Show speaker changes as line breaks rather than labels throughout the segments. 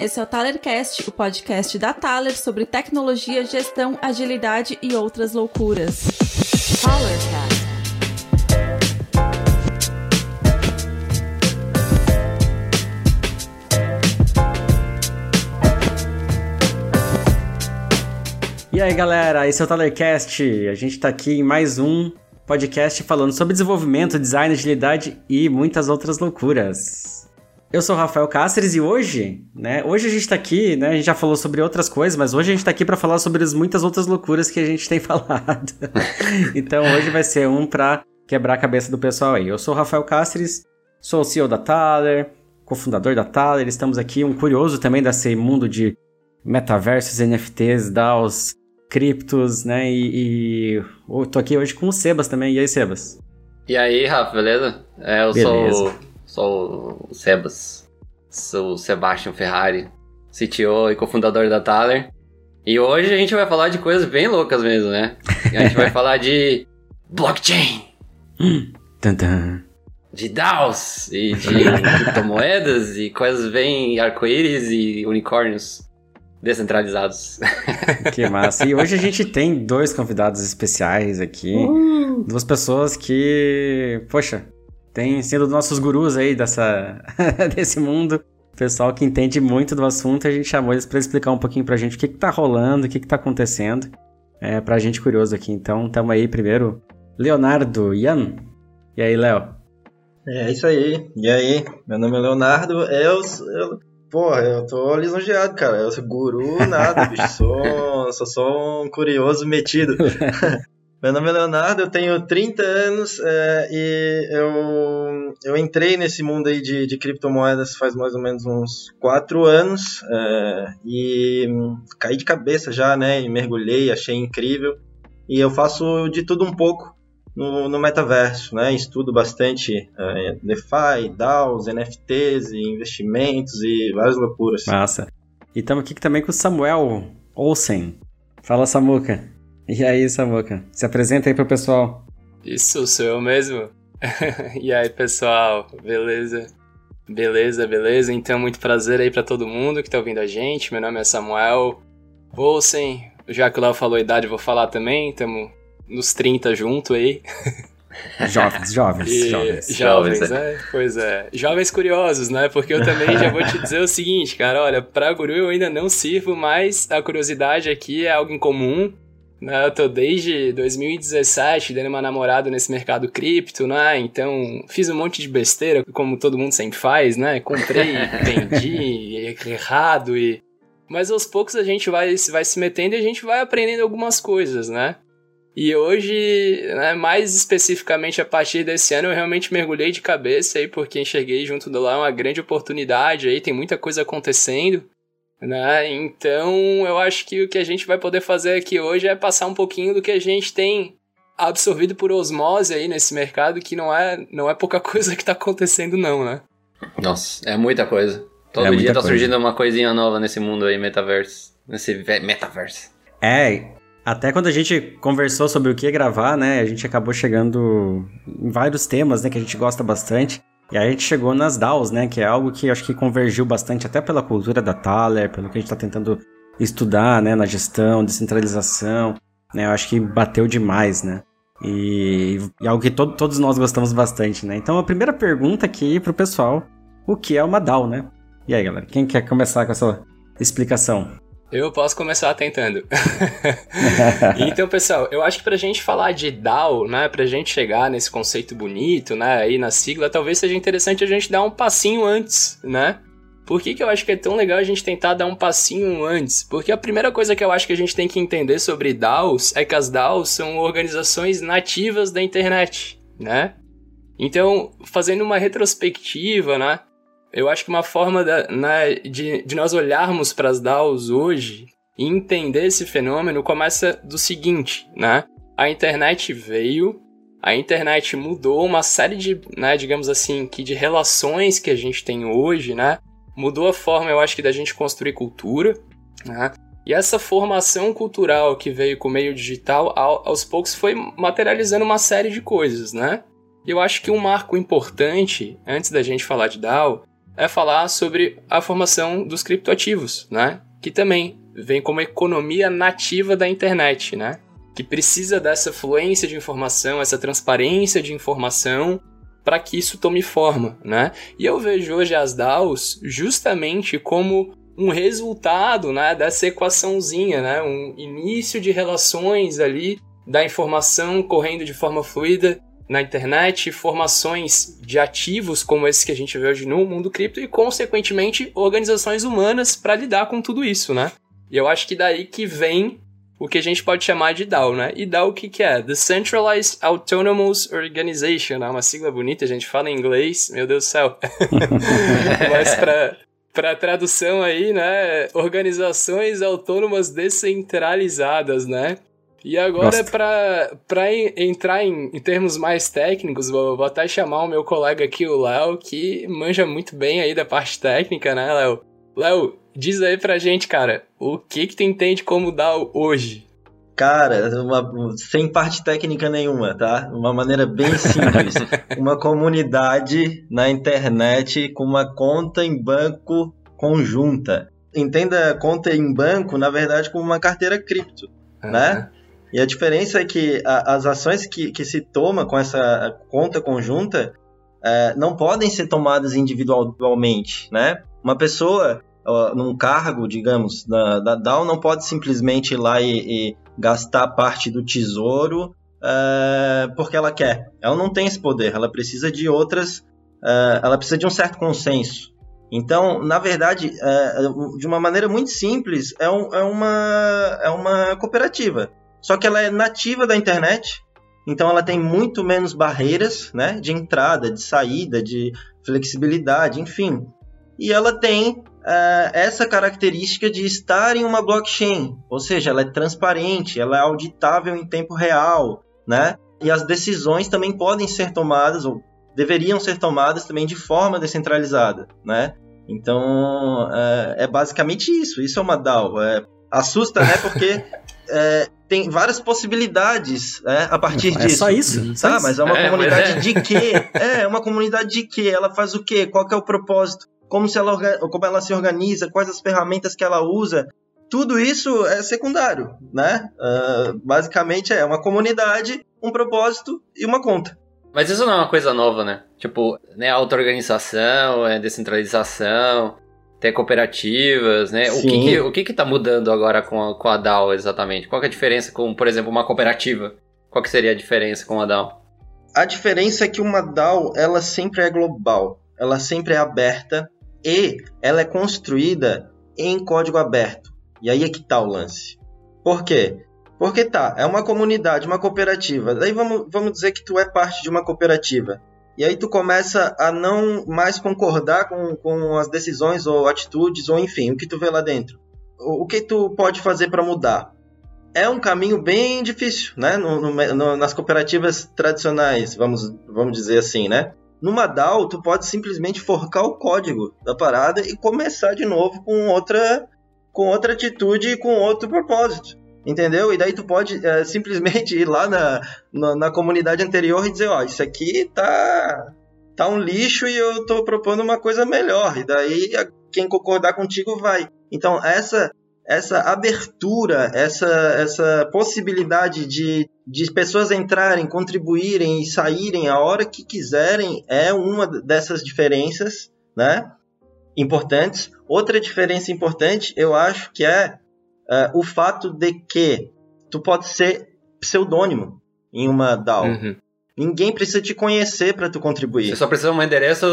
esse é o Talercast, o podcast da Taler sobre tecnologia, gestão, agilidade e outras loucuras. Talercast.
E aí galera, esse é o Talercast. A gente tá aqui em mais um podcast falando sobre desenvolvimento, design, agilidade e muitas outras loucuras. Eu sou o Rafael Cáceres e hoje, né, hoje a gente tá aqui, né, a gente já falou sobre outras coisas, mas hoje a gente tá aqui para falar sobre as muitas outras loucuras que a gente tem falado. então hoje vai ser um pra quebrar a cabeça do pessoal aí. Eu sou o Rafael Cáceres, sou o CEO da Thaler, cofundador da Thaler, estamos aqui, um curioso também desse mundo de metaversos, NFTs, DAOs, criptos, né? E, e eu tô aqui hoje com o Sebas também. E aí, Sebas?
E aí, Rafa, beleza? É, eu beleza. sou, sou o Sebas. Sou o Sebastian Ferrari, CTO e cofundador da Thaler. E hoje a gente vai falar de coisas bem loucas mesmo, né? A gente vai falar de blockchain.
Tantan.
De DAOs e de criptomoedas e coisas bem arco-íris e unicórnios descentralizados.
Que massa. E hoje a gente tem dois convidados especiais aqui. Uh. Duas pessoas que, poxa, têm sido nossos gurus aí dessa, desse mundo. Pessoal que entende muito do assunto, a gente chamou eles para explicar um pouquinho pra gente o que, que tá rolando, o que, que tá acontecendo. É, pra gente curioso aqui. Então, tamo aí primeiro. Leonardo Ian. E aí, Léo?
É isso aí. E aí? Meu nome é Leonardo. Eu, eu, Porra, eu tô lisonjeado, cara. Eu sou guru, nada, bicho. Sou, sou só um curioso metido. Meu nome é Leonardo, eu tenho 30 anos é, e eu, eu entrei nesse mundo aí de, de criptomoedas faz mais ou menos uns 4 anos é, e caí de cabeça já, né? E mergulhei, achei incrível. E eu faço de tudo um pouco no, no metaverso, né? Estudo bastante é, DeFi, DAOs, NFTs, e investimentos e várias loucuras.
Massa. E estamos aqui também com o Samuel Olsen. Fala, Samuca. E aí, Samuca? Se apresenta aí pro pessoal.
Isso, sou eu mesmo. e aí, pessoal? Beleza? Beleza, beleza. Então, muito prazer aí para todo mundo que tá ouvindo a gente. Meu nome é Samuel Olsen. Já que o Léo falou a idade, vou falar também. Estamos nos 30 junto aí.
Jovens, jovens, e,
jovens. Jovens, é. né? Pois é. Jovens curiosos, né? Porque eu também já vou te dizer o seguinte, cara, olha, pra guru eu ainda não sirvo, mas a curiosidade aqui é algo em comum. Né? Eu tô desde 2017 dando uma namorada nesse mercado cripto, né? Então, fiz um monte de besteira, como todo mundo sempre faz, né? Comprei, vendi, errado e... Mas aos poucos a gente vai, vai se metendo e a gente vai aprendendo algumas coisas, né? E hoje, né, mais especificamente a partir desse ano, eu realmente mergulhei de cabeça aí, porque enxerguei junto do lá uma grande oportunidade aí, tem muita coisa acontecendo. Né? Então, eu acho que o que a gente vai poder fazer aqui hoje é passar um pouquinho do que a gente tem absorvido por osmose aí nesse mercado, que não é, não é pouca coisa que está acontecendo não, né?
Nossa, é muita coisa. Todo é dia tá coisa. surgindo uma coisinha nova nesse mundo aí, metaverso. Nesse metaverso.
É, até quando a gente conversou sobre o que gravar, né, a gente acabou chegando em vários temas, né, que a gente gosta bastante. E aí a gente chegou nas DAOs, né, que é algo que acho que convergiu bastante até pela cultura da Thaler, pelo que a gente está tentando estudar, né, na gestão, descentralização, né, eu acho que bateu demais, né. E, e algo que to todos nós gostamos bastante, né. Então a primeira pergunta aqui pro pessoal, o que é uma DAO, né? E aí, galera, quem quer começar com essa explicação?
Eu posso começar tentando. então, pessoal, eu acho que pra gente falar de DAO, né, pra gente chegar nesse conceito bonito, né, aí na sigla, talvez seja interessante a gente dar um passinho antes, né? Por que, que eu acho que é tão legal a gente tentar dar um passinho antes? Porque a primeira coisa que eu acho que a gente tem que entender sobre DAOs é que as DAOs são organizações nativas da internet, né? Então, fazendo uma retrospectiva, né? Eu acho que uma forma da, né, de, de nós olharmos para as DAOs hoje e entender esse fenômeno começa do seguinte, né? A internet veio, a internet mudou uma série de, né, digamos assim, que de relações que a gente tem hoje, né? Mudou a forma, eu acho que da gente construir cultura, né? E essa formação cultural que veio com o meio digital, aos poucos foi materializando uma série de coisas, né? Eu acho que um marco importante, antes da gente falar de DAO, é falar sobre a formação dos criptoativos, né? Que também vem como economia nativa da internet, né? Que precisa dessa fluência de informação, essa transparência de informação para que isso tome forma, né? E eu vejo hoje as DAOs justamente como um resultado, né, dessa equaçãozinha, né? Um início de relações ali da informação correndo de forma fluida na internet, formações de ativos como esse que a gente vê hoje no mundo cripto e, consequentemente, organizações humanas para lidar com tudo isso, né? E eu acho que daí que vem o que a gente pode chamar de DAO, né? E DAO o que, que é? Decentralized Autonomous Organization, é uma sigla bonita, a gente fala em inglês, meu Deus do céu. Mas para para tradução aí, né? Organizações autônomas descentralizadas, né? E agora, para entrar em, em, termos mais técnicos, vou, vou até chamar o meu colega aqui, o Léo, que manja muito bem aí da parte técnica, né, Léo? Léo, diz aí pra gente, cara, o que que tu entende como dar hoje?
Cara, uma, sem parte técnica nenhuma, tá? Uma maneira bem simples. uma comunidade na internet com uma conta em banco conjunta. Entenda conta em banco, na verdade, como uma carteira cripto, uhum. né? E a diferença é que a, as ações que, que se toma com essa conta conjunta é, não podem ser tomadas individualmente, né? Uma pessoa uh, num cargo, digamos, da, da DAO não pode simplesmente ir lá e, e gastar parte do tesouro uh, porque ela quer. Ela não tem esse poder, ela precisa de outras, uh, ela precisa de um certo consenso. Então, na verdade, de uma maneira muito simples, é, um, é, uma, é uma cooperativa. Só que ela é nativa da internet, então ela tem muito menos barreiras né, de entrada, de saída, de flexibilidade, enfim. E ela tem uh, essa característica de estar em uma blockchain, ou seja, ela é transparente, ela é auditável em tempo real, né? E as decisões também podem ser tomadas, ou deveriam ser tomadas também de forma descentralizada, né? Então, uh, é basicamente isso. Isso é uma DAO. É, assusta, né? Porque é, tem várias possibilidades né, a partir
é
disso.
Só isso?
Tá,
só
mas é uma
é,
comunidade
é.
de quê? É, uma comunidade de quê? Ela faz o quê? Qual que é o propósito? Como, se ela, como ela se organiza? Quais as ferramentas que ela usa? Tudo isso é secundário, né? Uh, basicamente é uma comunidade, um propósito e uma conta.
Mas isso não é uma coisa nova, né? Tipo, né, auto-organização, é descentralização, ter cooperativas, né? O que que, o que que tá mudando agora com a, com a DAO exatamente? Qual que é a diferença com, por exemplo, uma cooperativa? Qual que seria a diferença com a DAO?
A diferença é que uma DAO, ela sempre é global, ela sempre é aberta e ela é construída em código aberto. E aí é que tá o lance. Por quê? Porque tá, é uma comunidade, uma cooperativa. Daí vamos, vamos dizer que tu é parte de uma cooperativa e aí tu começa a não mais concordar com, com as decisões ou atitudes, ou enfim, o que tu vê lá dentro. O, o que tu pode fazer para mudar? É um caminho bem difícil, né? No, no, no, nas cooperativas tradicionais, vamos, vamos dizer assim, né? Numa DAO, tu pode simplesmente forcar o código da parada e começar de novo com outra, com outra atitude e com outro propósito entendeu? E daí tu pode é, simplesmente ir lá na, na, na, comunidade anterior e dizer, ó, isso aqui tá, tá um lixo e eu tô propondo uma coisa melhor. E daí quem concordar contigo vai. Então essa essa abertura, essa, essa possibilidade de, de pessoas entrarem, contribuírem e saírem a hora que quiserem é uma dessas diferenças, né? Importantes. Outra diferença importante, eu acho que é uh, o fato de que tu pode ser pseudônimo em uma DAO. Uhum. Ninguém precisa te conhecer para tu contribuir.
Você só precisa de um endereço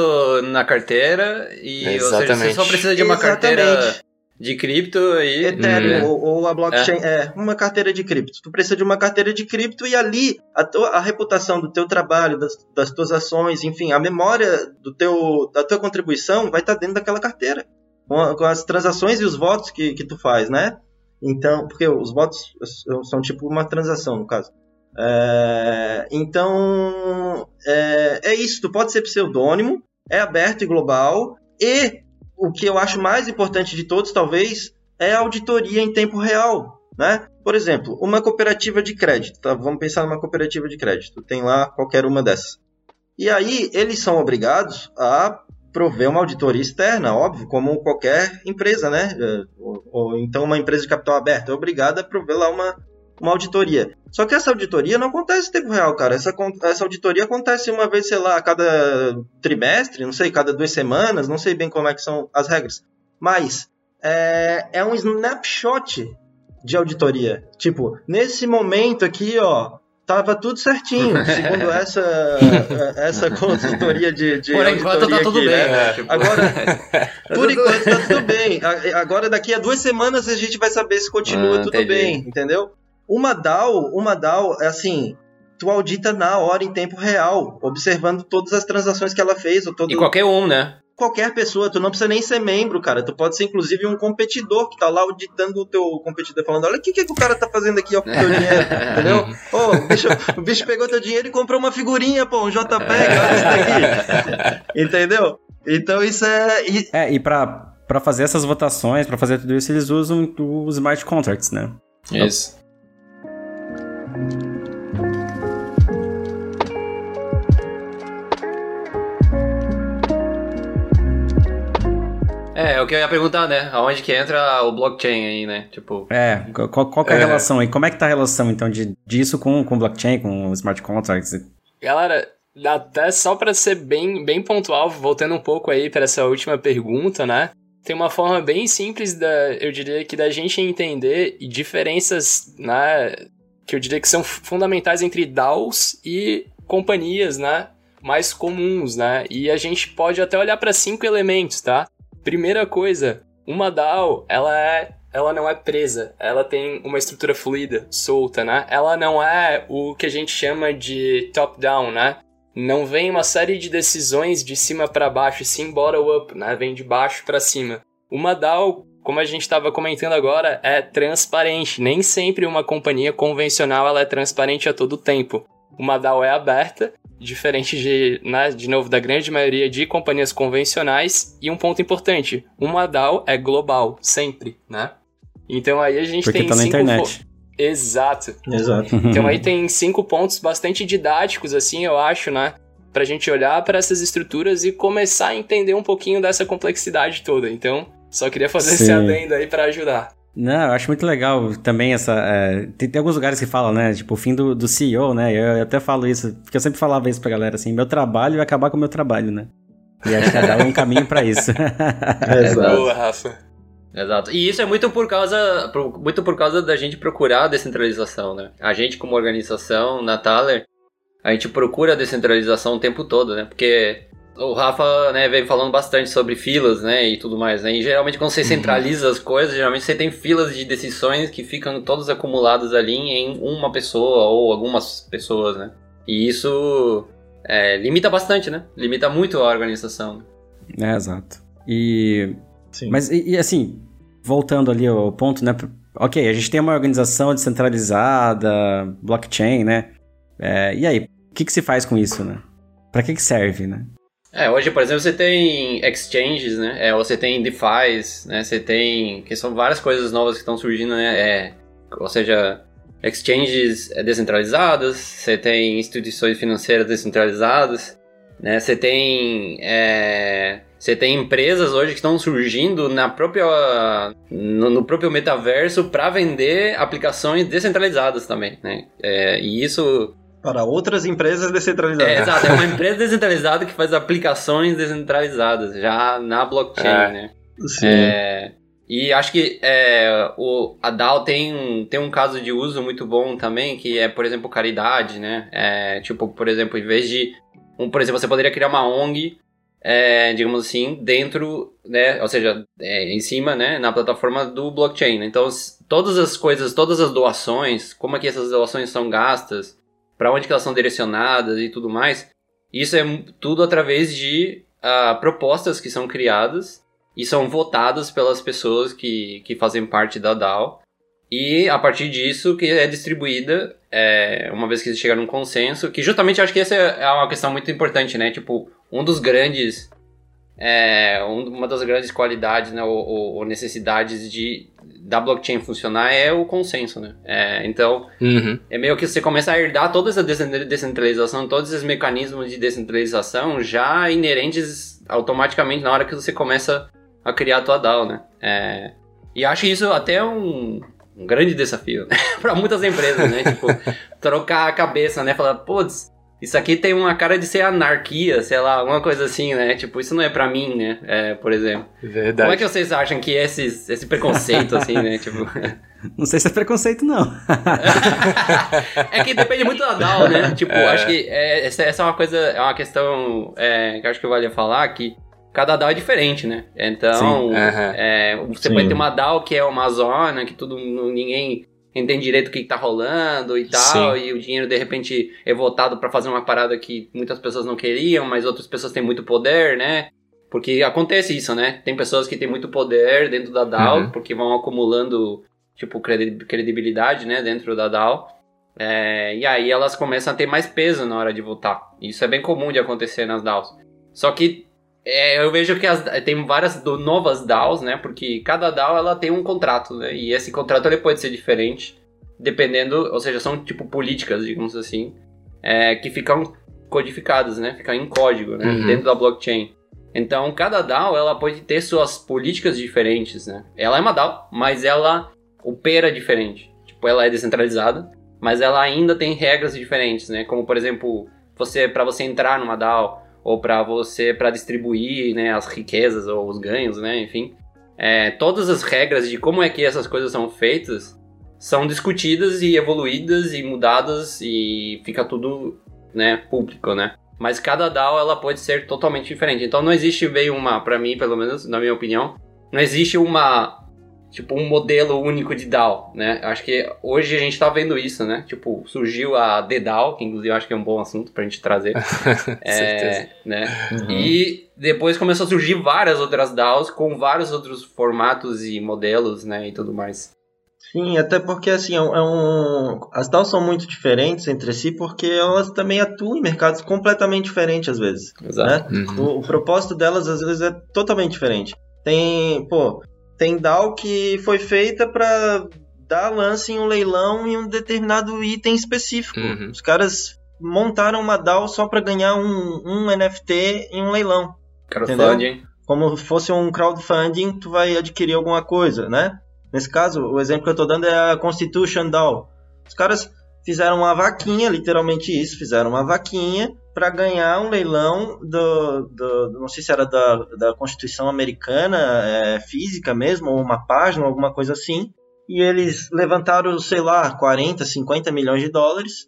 na carteira e Exatamente. ou seja, você só precisa de uma Exatamente. carteira de cripto e
Ethereum uhum. ou, ou, a blockchain é. é. uma carteira de cripto. Tu precisa de uma carteira de cripto e ali a, tua, a reputação do teu trabalho, das, das tuas ações, enfim, a memória do teu da tua contribuição vai estar dentro daquela carteira com, com as transações e os votos que, que tu faz, né? Então, porque os votos são tipo uma transação, no caso. É, então, é, é, isso. Tu pode ser pseudônimo, é aberto e global. E o que eu acho mais importante de todos, talvez, é a auditoria em tempo real. Né? Por exemplo, uma cooperativa de crédito. Tá? Vamos pensar numa cooperativa de crédito. Tem lá qualquer uma dessas. E aí, eles são obrigados a prover uma auditoria externa, óbvio, como qualquer empresa, né? É, ou, ou então uma empresa de capital aberto é obrigada a prover lá uma, uma auditoria. Só que essa auditoria não acontece em tempo real, cara. Essa, essa auditoria acontece uma vez, sei lá, a cada trimestre, não sei, cada duas semanas, não sei bem como é que são as regras. Mas é, é um snapshot de auditoria. Tipo, nesse momento aqui, ó, tava tudo certinho, segundo essa, essa consultoria de, de
Por enquanto tá tudo
aqui,
bem,
né?
né? Tipo...
Agora, por enquanto tá tudo bem. Agora, daqui a duas semanas, a gente vai saber se continua
Ah,
tudo
entendi.
bem, entendeu? Uma DAO, uma DAO, é assim, tu audita na hora, em tempo real, observando todas as transações que ela fez, ou todo,
E qualquer um, né?
Qualquer pessoa, tu não precisa nem ser membro, cara. Tu pode ser, inclusive, um competidor que tá lá auditando o teu competidor, falando: olha o que, que, que o cara tá fazendo aqui ó, com o teu dinheiro, entendeu? Ô, o, bicho, o bicho pegou teu dinheiro e comprou uma figurinha, pô, um JPEG, olha isso daqui. Entendeu? Então isso é. e-
É, e pra, pra fazer essas votações, pra fazer tudo isso, eles usam os smart contracts, né?
Isso.
É, é o que eu ia perguntar, né? Aonde que entra o blockchain aí, né? Tipo,
É, qual, qual que é a
É.
relação aí? Como é que tá a relação, então, de, disso com, com blockchain, com smart contracts?
Galera, até só para ser bem, bem pontual, voltando um pouco aí para essa última pergunta, né? Tem uma forma bem simples da, eu diria que da gente entender diferenças, né, que eu diria que são fundamentais entre DAOs e companhias, né, mais comuns, né? E a gente pode até olhar para cinco elementos, tá? Primeira coisa, uma DAO, ela é ela não é presa, ela tem uma estrutura fluida, solta, né? Ela não é o que a gente chama de top-down, né? Não vem uma série de decisões de cima para baixo, sim bottom-up, né? Vem de baixo para cima. Uma DAO, como a gente estava comentando agora, é transparente. Nem sempre uma companhia convencional ela é transparente a todo tempo. Uma DAO é aberta, diferente de, né, de novo, da grande maioria de companhias convencionais. E um ponto importante, uma DAO é global, sempre, né? Então aí a gente
Porque
tem
tá na
cinco
internet.
Exato.
Exato.
Então aí tem cinco pontos bastante didáticos, assim, eu acho, né? Pra gente olhar para essas estruturas e começar a entender um pouquinho dessa complexidade toda. Então, só queria fazer esse
Sim.
adendo aí pra ajudar.
Não, eu acho muito legal também essa. é, tem, tem alguns lugares que falam, né? Tipo, o fim do, do CEO, né? Eu, eu até falo isso, porque eu sempre falava isso pra galera, assim: meu trabalho vai acabar com o meu trabalho, né? E acho que DAO é um caminho pra isso.
Exato.
Boa, Rafa.
Exato. E isso é muito por causa por- muito por causa da gente procurar a descentralização, né? A gente como organização na Thaler, a gente procura a descentralização o tempo todo, né? Porque o Rafa, né, veio falando bastante sobre filas, né, e tudo mais, né? E geralmente quando você centraliza as coisas, geralmente você tem filas de decisões que ficam todas acumuladas ali em uma pessoa ou algumas pessoas, né? E isso é, limita bastante, né? Limita muito a organização.
é, exato. E.
Sim.
Mas, e, e, assim, voltando ali ao ponto, né? Ok, a gente tem uma organização descentralizada, blockchain, né? É, e aí, o que, que se faz com isso, né? Pra que, que serve, né?
É, hoje, por exemplo, você tem exchanges, né? É, você tem DeFi's, né? Você tem... Que são várias coisas novas que estão surgindo, né? É, ou seja, exchanges descentralizadas, você tem instituições financeiras descentralizadas, né? Você tem... É, você tem empresas hoje que estão surgindo na própria, no, no próprio metaverso para vender aplicações descentralizadas também, né? É, e isso
Para outras empresas descentralizadas.
é, exato, é uma empresa descentralizada que faz aplicações descentralizadas, já na blockchain,
É.
né?
Sim.
É, e acho que é, o, a DAO tem, um- tem um caso de uso muito bom também, que é, por exemplo, caridade, né? É, tipo, por exemplo, em vez de... Um, por exemplo, você poderia criar uma ONG, é, digamos assim, dentro, né? Ou seja, é, em cima, né? Na plataforma do blockchain. né? Então, todas as coisas, todas as doações, como é que essas doações são gastas, para onde elas são direcionadas e tudo mais, isso é tudo através de ah, propostas que são criadas e são votadas pelas pessoas que, que fazem parte da DAO. E a partir disso que é distribuída, é, uma vez que se chega num consenso, que justamente acho que essa é uma questão muito importante, né? Tipo, um dos grandes é, uma das grandes qualidades né, ou, ou, necessidades de, da blockchain funcionar é o consenso, né? É, então, uhum. é meio que você começa a herdar toda essa descentralização, todos esses mecanismos de descentralização já inerentes automaticamente na hora que você começa a criar a tua DAO, né? É, e acho isso até um, um grande desafio né? para muitas empresas, né? tipo, trocar a cabeça, né? Falar, putz, isso aqui tem uma cara de ser anarquia, sei lá, alguma coisa assim, né? Tipo, isso não é pra mim, né? É, por exemplo.
Verdade.
Como é que vocês acham que esse, esse preconceito, assim, né? Tipo...
Não sei se é preconceito, não.
é que depende muito da DAO, né? Tipo, é. acho que é, essa, essa é uma coisa, é uma questão é, que acho que vale falar, que cada DAO é diferente, né? Então, é, você Sim. pode ter uma DAO que é uma zona, que tudo, ninguém entende direito o que, está rolando e tal, Sim. e o dinheiro de repente é votado para fazer uma parada que muitas pessoas não queriam, mas outras pessoas têm muito poder, né? Porque acontece isso, né? Tem pessoas que têm muito poder dentro da DAO, uhum. porque vão acumulando, tipo, credibilidade, né, dentro da DAO. É, e aí elas começam a ter mais peso na hora de votar. Isso é bem comum de acontecer nas DAOs. Só que é, eu vejo que as, tem várias do, novas DAOs, né? Porque cada DAO ela tem um contrato, né? E esse contrato ele pode ser diferente, dependendo, ou seja, são tipo políticas, digamos assim, é, que ficam codificadas, né? Ficam em código, né? Uhum. Dentro da blockchain. Então, cada DAO ela pode ter suas políticas diferentes, né? Ela é uma DAO, mas ela opera diferente. Tipo, ela é descentralizada, mas ela ainda tem regras diferentes, né? Como por exemplo, você para você entrar numa DAO ou para você para distribuir né, as riquezas ou os ganhos, né, enfim. É, todas as regras de como é que essas coisas são feitas são discutidas e evoluídas e mudadas e fica tudo né, público, né? Mas cada DAO ela pode ser totalmente diferente. Então não existe bem uma, para mim, pelo menos na minha opinião, não existe uma tipo, um modelo único de DAO, né? Acho que hoje a gente tá vendo isso, né? Tipo, surgiu a DDAO, que inclusive eu acho que é um bom assunto pra gente trazer. é, certeza. Né? Uhum. E depois começou a surgir várias outras DAOs com vários outros formatos e modelos, né? E tudo mais.
Sim, até porque assim, é um, é as DAOs são muito diferentes entre si porque elas também atuam em mercados completamente diferentes às vezes. Exato. Né? Uhum. O, o propósito delas às vezes é totalmente diferente. Tem, pô, tem DAO que foi feita para dar lance em um leilão em um determinado item específico. Uhum. Os caras montaram uma DAO só para ganhar um, um NFT em um leilão.
Crowdfunding.
Como fosse um crowdfunding, tu vai adquirir alguma coisa, né? Nesse caso, o exemplo que eu estou dando é a Constitution DAO. Os caras fizeram uma vaquinha, literalmente isso, fizeram uma vaquinha para ganhar um leilão do, do, não sei se era da, da Constituição Americana, é, física mesmo, ou uma página, alguma coisa assim, e eles levantaram, sei lá, 40, 50 milhões de dólares,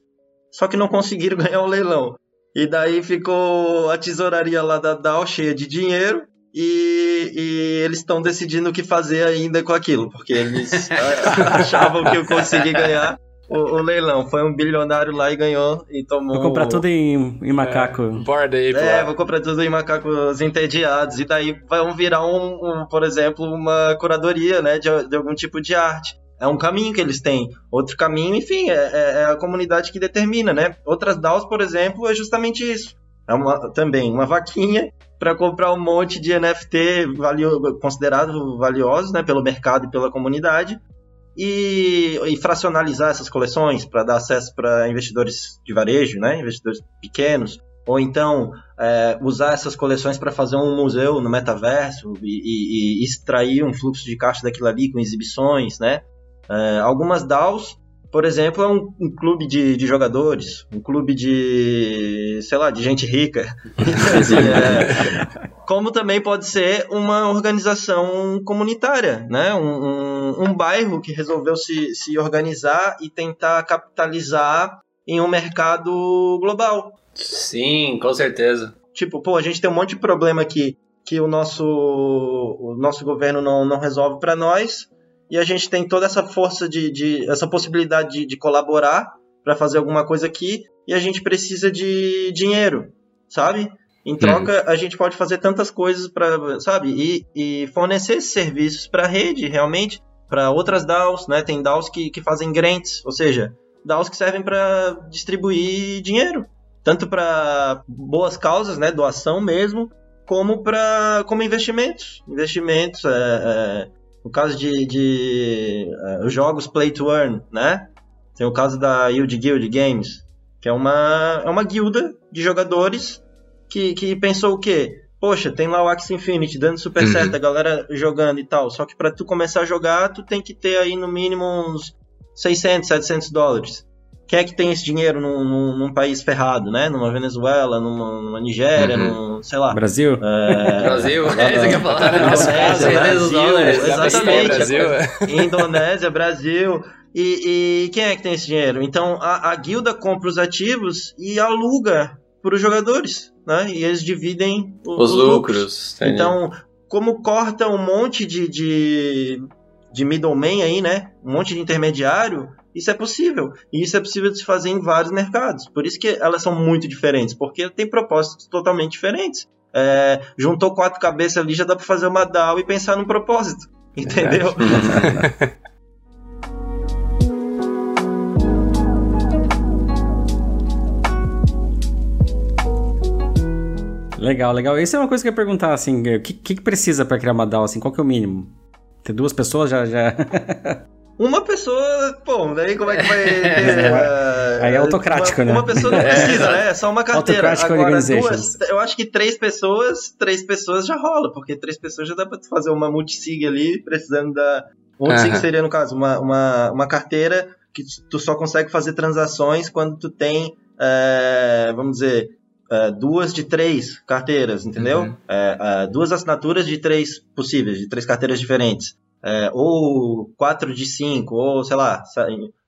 só que não conseguiram ganhar o leilão. E daí ficou a tesouraria lá da DAO cheia de dinheiro, e, e, eles estão decidindo o que fazer ainda com aquilo, porque eles achavam que eu consegui ganhar o, o, leilão. Foi um bilionário lá e ganhou e tomou.
Vou comprar tudo em, em macaco. É,
borda aí,
É, vou comprar tudo em macacos entediados. E daí vão virar, um, um, por exemplo, uma curadoria, né, de, de algum tipo de arte. É um caminho que eles têm. Outro caminho, enfim, é, é, é a comunidade que determina, né? Outras DAOs, por exemplo, é justamente isso. É uma, também uma vaquinha para comprar um monte de NFT valio, considerado valiosos né, pelo mercado e pela comunidade e, e fracionalizar essas coleções para dar acesso para investidores de varejo, né, investidores pequenos, ou então é, usar essas coleções para fazer um museu no metaverso e, e, e, extrair um fluxo de caixa daquilo ali com exibições, né? É, algumas DAOs por exemplo, é um, um clube de, de, jogadores, um clube de, sei lá, de gente rica. é, como também pode ser uma organização comunitária, né? Um, um, um, bairro que resolveu se, se organizar e tentar capitalizar em um mercado global.
Sim, com certeza.
Tipo, pô, a gente tem um monte de problema aqui que o nosso, o nosso governo não, não resolve para nós e a gente tem toda essa força de, de essa possibilidade de, de colaborar para fazer alguma coisa aqui e a gente precisa de dinheiro, sabe? Em troca, uhum. a gente pode fazer tantas coisas para, sabe? E, e fornecer serviços para a rede, realmente, para outras DAOs, né? Tem DAOs que, que fazem grants, ou seja, DAOs que servem para distribuir dinheiro, tanto para boas causas, né? Doação mesmo, como para como investimentos. Investimentos, é, é, no caso de, de é, jogos Play to Earn, né? Tem o caso da Yield Guild Games, que é uma, é uma guilda de jogadores que, que pensou o quê? Poxa, tem lá o Axie Infinity dando super uhum. certo, a galera jogando e tal. Só que para tu começar a jogar, tu tem que ter aí no mínimo uns 600, 700 dólares. Quem é que tem esse dinheiro num, num, num país ferrado, né? Numa Venezuela, numa, numa Nigéria, uhum. num, sei lá.
Brasil?
É... Brasil, é, isso que eu falar. Indonésia,
Brasil, Brasil, exatamente. Brasil. Indonésia, Brasil. E, e, quem é que tem esse dinheiro? Então a, a guilda compra os ativos e aluga para os jogadores, né? E eles dividem
os, os lucros. lucros.
Então, como corta um monte de, de, de middleman aí, né? Um monte de intermediário, isso é possível. E isso é possível de se fazer em vários mercados. Por isso que elas são muito diferentes, porque tem propósitos totalmente diferentes. É, juntou quatro cabeças ali, já dá para fazer uma DAO e pensar num propósito. Entendeu?
Legal, legal. Isso é uma coisa que eu ia perguntar, assim, o que, que precisa para criar uma DAO, assim, qual que é o mínimo? Ter duas pessoas já... já...
Uma pessoa, pô, daí como é que vai ter,
uh, Aí é autocrático,
uma,
né?
Uma pessoa não precisa, né? É só uma carteira. Agora, duas, eu acho que três pessoas, três pessoas já rola, porque três pessoas já dá pra fazer uma multisig ali, precisando da... Multisig uhum. seria, no caso, uma, uma, uma carteira que tu só consegue fazer transações quando tu tem, é, vamos dizer, uh, duas de três carteiras, entendeu? Uhum. Uh, uh, duas assinaturas de três possíveis, de três carteiras diferentes. ou quatro de cinco, ou sei lá,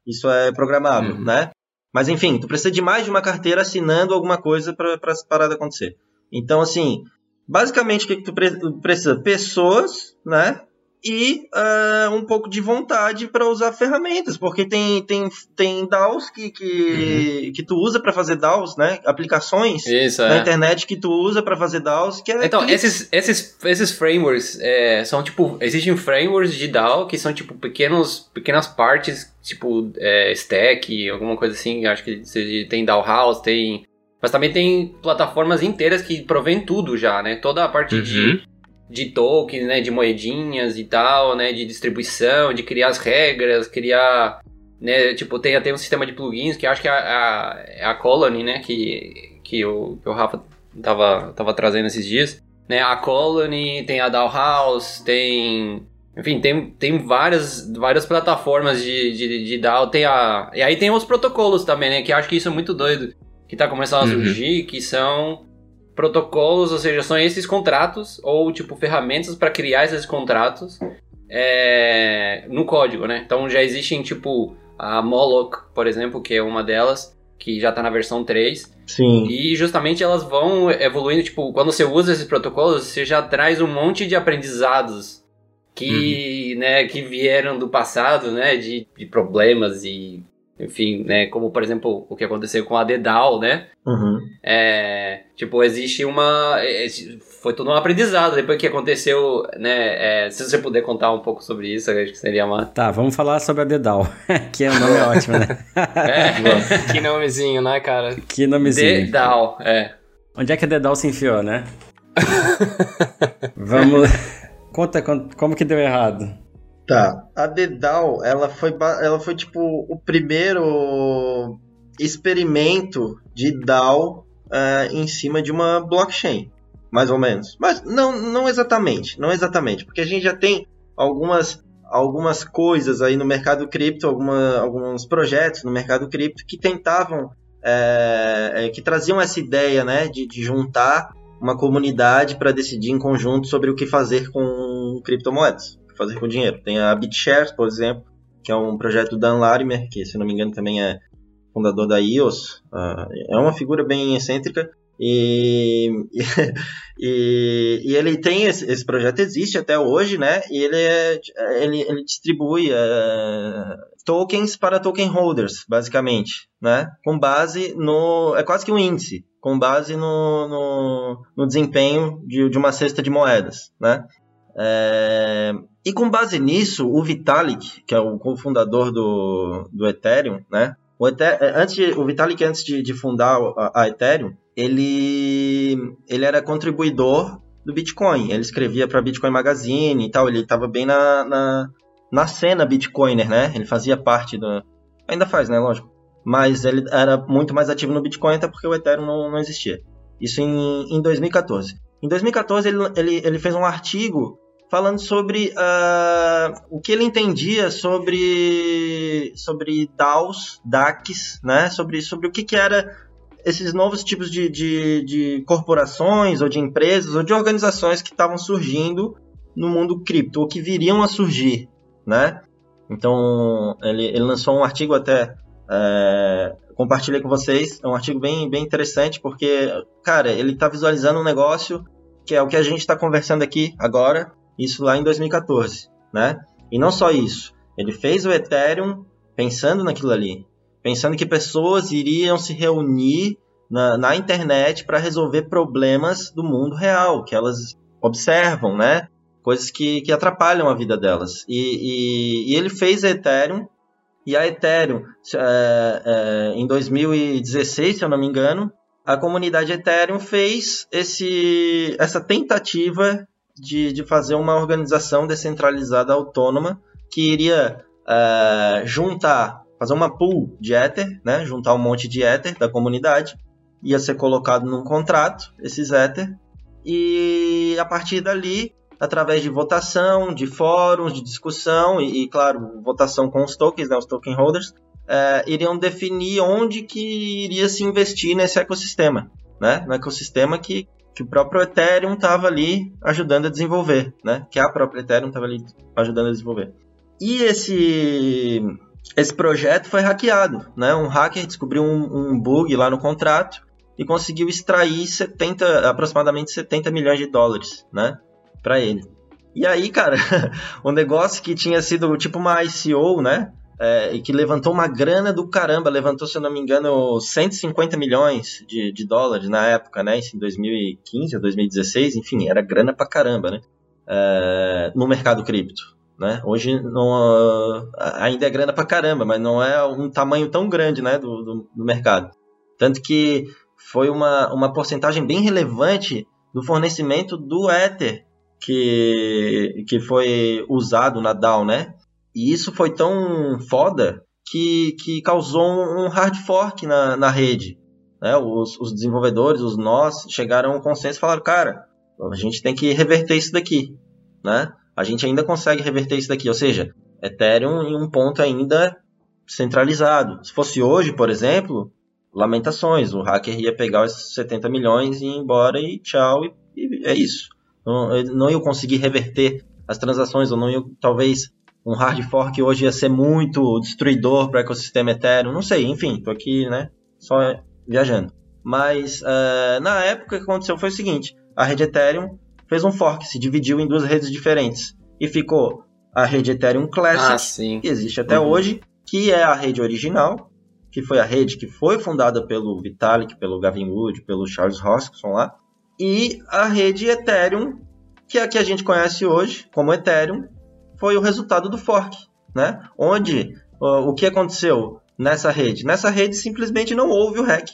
isso é programável, uhum. né? Mas enfim, tu precisa de mais de uma carteira assinando alguma coisa para essa parada acontecer. Então, assim, basicamente o que, que tu precisa? Pessoas, né? E uh, um pouco de vontade para usar ferramentas, porque tem, tem, tem DAOs que, que, uhum. que tu usa para fazer DAOs, né? Aplicações
Isso,
na
é.
internet que tu usa para fazer DAOs. Que é
então, esses, esses, esses frameworks é, são tipo. Existem frameworks de DAO que são tipo pequenos, pequenas partes, tipo é, stack, alguma coisa assim. Acho que tem DAO House, tem. Mas também tem plataformas inteiras que provém tudo já, né? Toda a parte uhum. de de tokens, né, de moedinhas e tal, né, de distribuição, de criar as regras, criar, né, tipo, tem até um sistema de plugins que acho que é a, a, a Colony, né, que, que, o, que o Rafa tava, tava trazendo esses dias, né, a Colony, tem a DAO House, tem... Enfim, tem, tem várias, várias plataformas de, de, de DAO, tem a... E aí tem os protocolos também, né, que acho que isso é muito doido, que tá começando a uhum. surgir, uhum. que são protocolos, ou seja, são esses contratos ou tipo ferramentas para criar esses contratos é, no código, né? Então já existem tipo a Moloch, por exemplo, que é uma delas, que já está na versão 3.
Sim.
E justamente elas vão evoluindo, tipo, quando você usa esses protocolos, você já traz um monte de aprendizados que, uhum. né, que vieram do passado, né, de, de problemas e enfim, né, como por exemplo o que aconteceu com a Dedal, né?
Uhum.
É, tipo, existe uma. É, foi todo um aprendizado depois que aconteceu, né? É, se você puder contar um pouco sobre isso, acho que seria uma.
Tá, vamos falar sobre a Dedal, que é um nome ótimo, né?
É. que nomezinho, né, cara?
Que nomezinho.
Dedal, é.
Onde é que a Dedal se enfiou, né? vamos. Conta como que deu errado.
Tá. A Dedal, ela foi, ela foi tipo o primeiro experimento de DAO uh, em cima de uma blockchain, mais ou menos. Mas não, não exatamente, não exatamente, porque a gente já tem algumas algumas coisas aí no mercado cripto, alguma, alguns projetos no mercado cripto que tentavam, é, que traziam essa ideia, né, de, de juntar uma comunidade para decidir em conjunto sobre o que fazer com criptomoedas fazer com dinheiro. Tem a BitShares, por exemplo, que é um projeto do Dan Larimer, que se não me engano também é fundador da EOS. Uh, é uma figura bem excêntrica. E, e, e, ele tem esse, esse, projeto existe até hoje, né? E ele, é, ele, ele distribui uh, tokens para token holders, basicamente, né? Com base no é quase que um índice, com base no, no, no desempenho de, de uma cesta de moedas, né? É, e com base nisso, o Vitalik, que é o cofundador do, do Ethereum, né? O, é, antes, o Vitalik, antes de, de fundar a, a, Ethereum, ele, ele era contribuidor do Bitcoin. Ele escrevia para Bitcoin Magazine e tal, ele estava bem na, na, na, cena Bitcoiner, né? Ele fazia parte do. Ainda faz, né? Lógico. Mas ele era muito mais ativo no Bitcoin, até porque o Ethereum não, não existia. Isso em, em 2014. Em 2014, ele, ele, ele fez um artigo falando sobre uh, o que ele entendia sobre, sobre DAOs, DACs, né? sobre, sobre o que, que era esses novos tipos de, de, de corporações, ou de empresas, ou de organizações que estavam surgindo no mundo cripto, ou que viriam a surgir, né? Então, ele, ele lançou um artigo até, é, compartilhei com vocês, é um artigo bem, bem interessante, porque, cara, ele está visualizando um negócio que é o que a gente está conversando aqui agora, isso lá em 2014, né? E não só isso, ele fez o Ethereum pensando naquilo ali, pensando que pessoas iriam se reunir na, na internet para resolver problemas do mundo real, que elas observam, né? Coisas que, que atrapalham a vida delas. E, e, e ele fez a Ethereum, e a Ethereum, é, é, em 2016, se eu não me engano, a comunidade Ethereum fez esse, essa tentativa de, de fazer uma organização descentralizada autônoma que iria é, juntar fazer uma pool de Ether, né? Juntar um monte de Ether da comunidade. Ia ser colocado num contrato, esses Ether. E a partir dali, através de votação, de fóruns, de discussão e, e claro, votação com os tokens, né, os token holders, é, iriam definir onde que iria se investir nesse ecossistema, né? No ecossistema que, que o próprio Ethereum estava ali ajudando a desenvolver, né? Que a própria Ethereum estava ali ajudando a desenvolver. E esse esse projeto foi hackeado, né? Um hacker descobriu um, um bug lá no contrato e conseguiu extrair 70, aproximadamente 70 milhões de dólares, né? Para ele. E aí, cara, um negócio que tinha sido tipo uma ICO, né? É, e que levantou uma grana do caramba, levantou, se eu não me engano, 150 milhões de, de dólares na época, né? Isso em 2015 ou 2016, enfim, era grana pra caramba, né? É, no mercado cripto. Né? Hoje não, ainda é grana pra caramba, mas não é um tamanho tão grande né, do, do, do mercado. Tanto que foi uma, uma porcentagem bem relevante do fornecimento do Ether que, que foi usado na DAO, né? E isso foi tão foda que, que causou um hard fork na, na rede. Né? Os, os desenvolvedores, os nós, chegaram a um consenso e falaram, cara, a gente tem que reverter isso daqui, né? a gente ainda consegue reverter isso daqui. Ou seja, Ethereum em um ponto ainda centralizado. Se fosse hoje, por exemplo, lamentações, o hacker ia pegar esses 70 milhões e ir embora e tchau, e, e é isso. Não, não ia conseguir reverter as transações, ou não ia, talvez um hard fork hoje ia ser muito destruidor para o ecossistema Ethereum, não sei, enfim, tô aqui, né, só viajando. Mas uh, na época o que aconteceu foi o seguinte, a rede Ethereum fez um fork, se dividiu em duas redes diferentes. E ficou a rede Ethereum Classic, ah, que existe até uhum. hoje, que é a rede original, que foi a rede que foi fundada pelo Vitalik, pelo Gavin Wood, pelo Charles Hoskinson lá, e a rede Ethereum, que é a que a gente conhece hoje como Ethereum, foi o resultado do fork, né? Onde uh, o que aconteceu nessa rede? Nessa rede simplesmente não houve o hack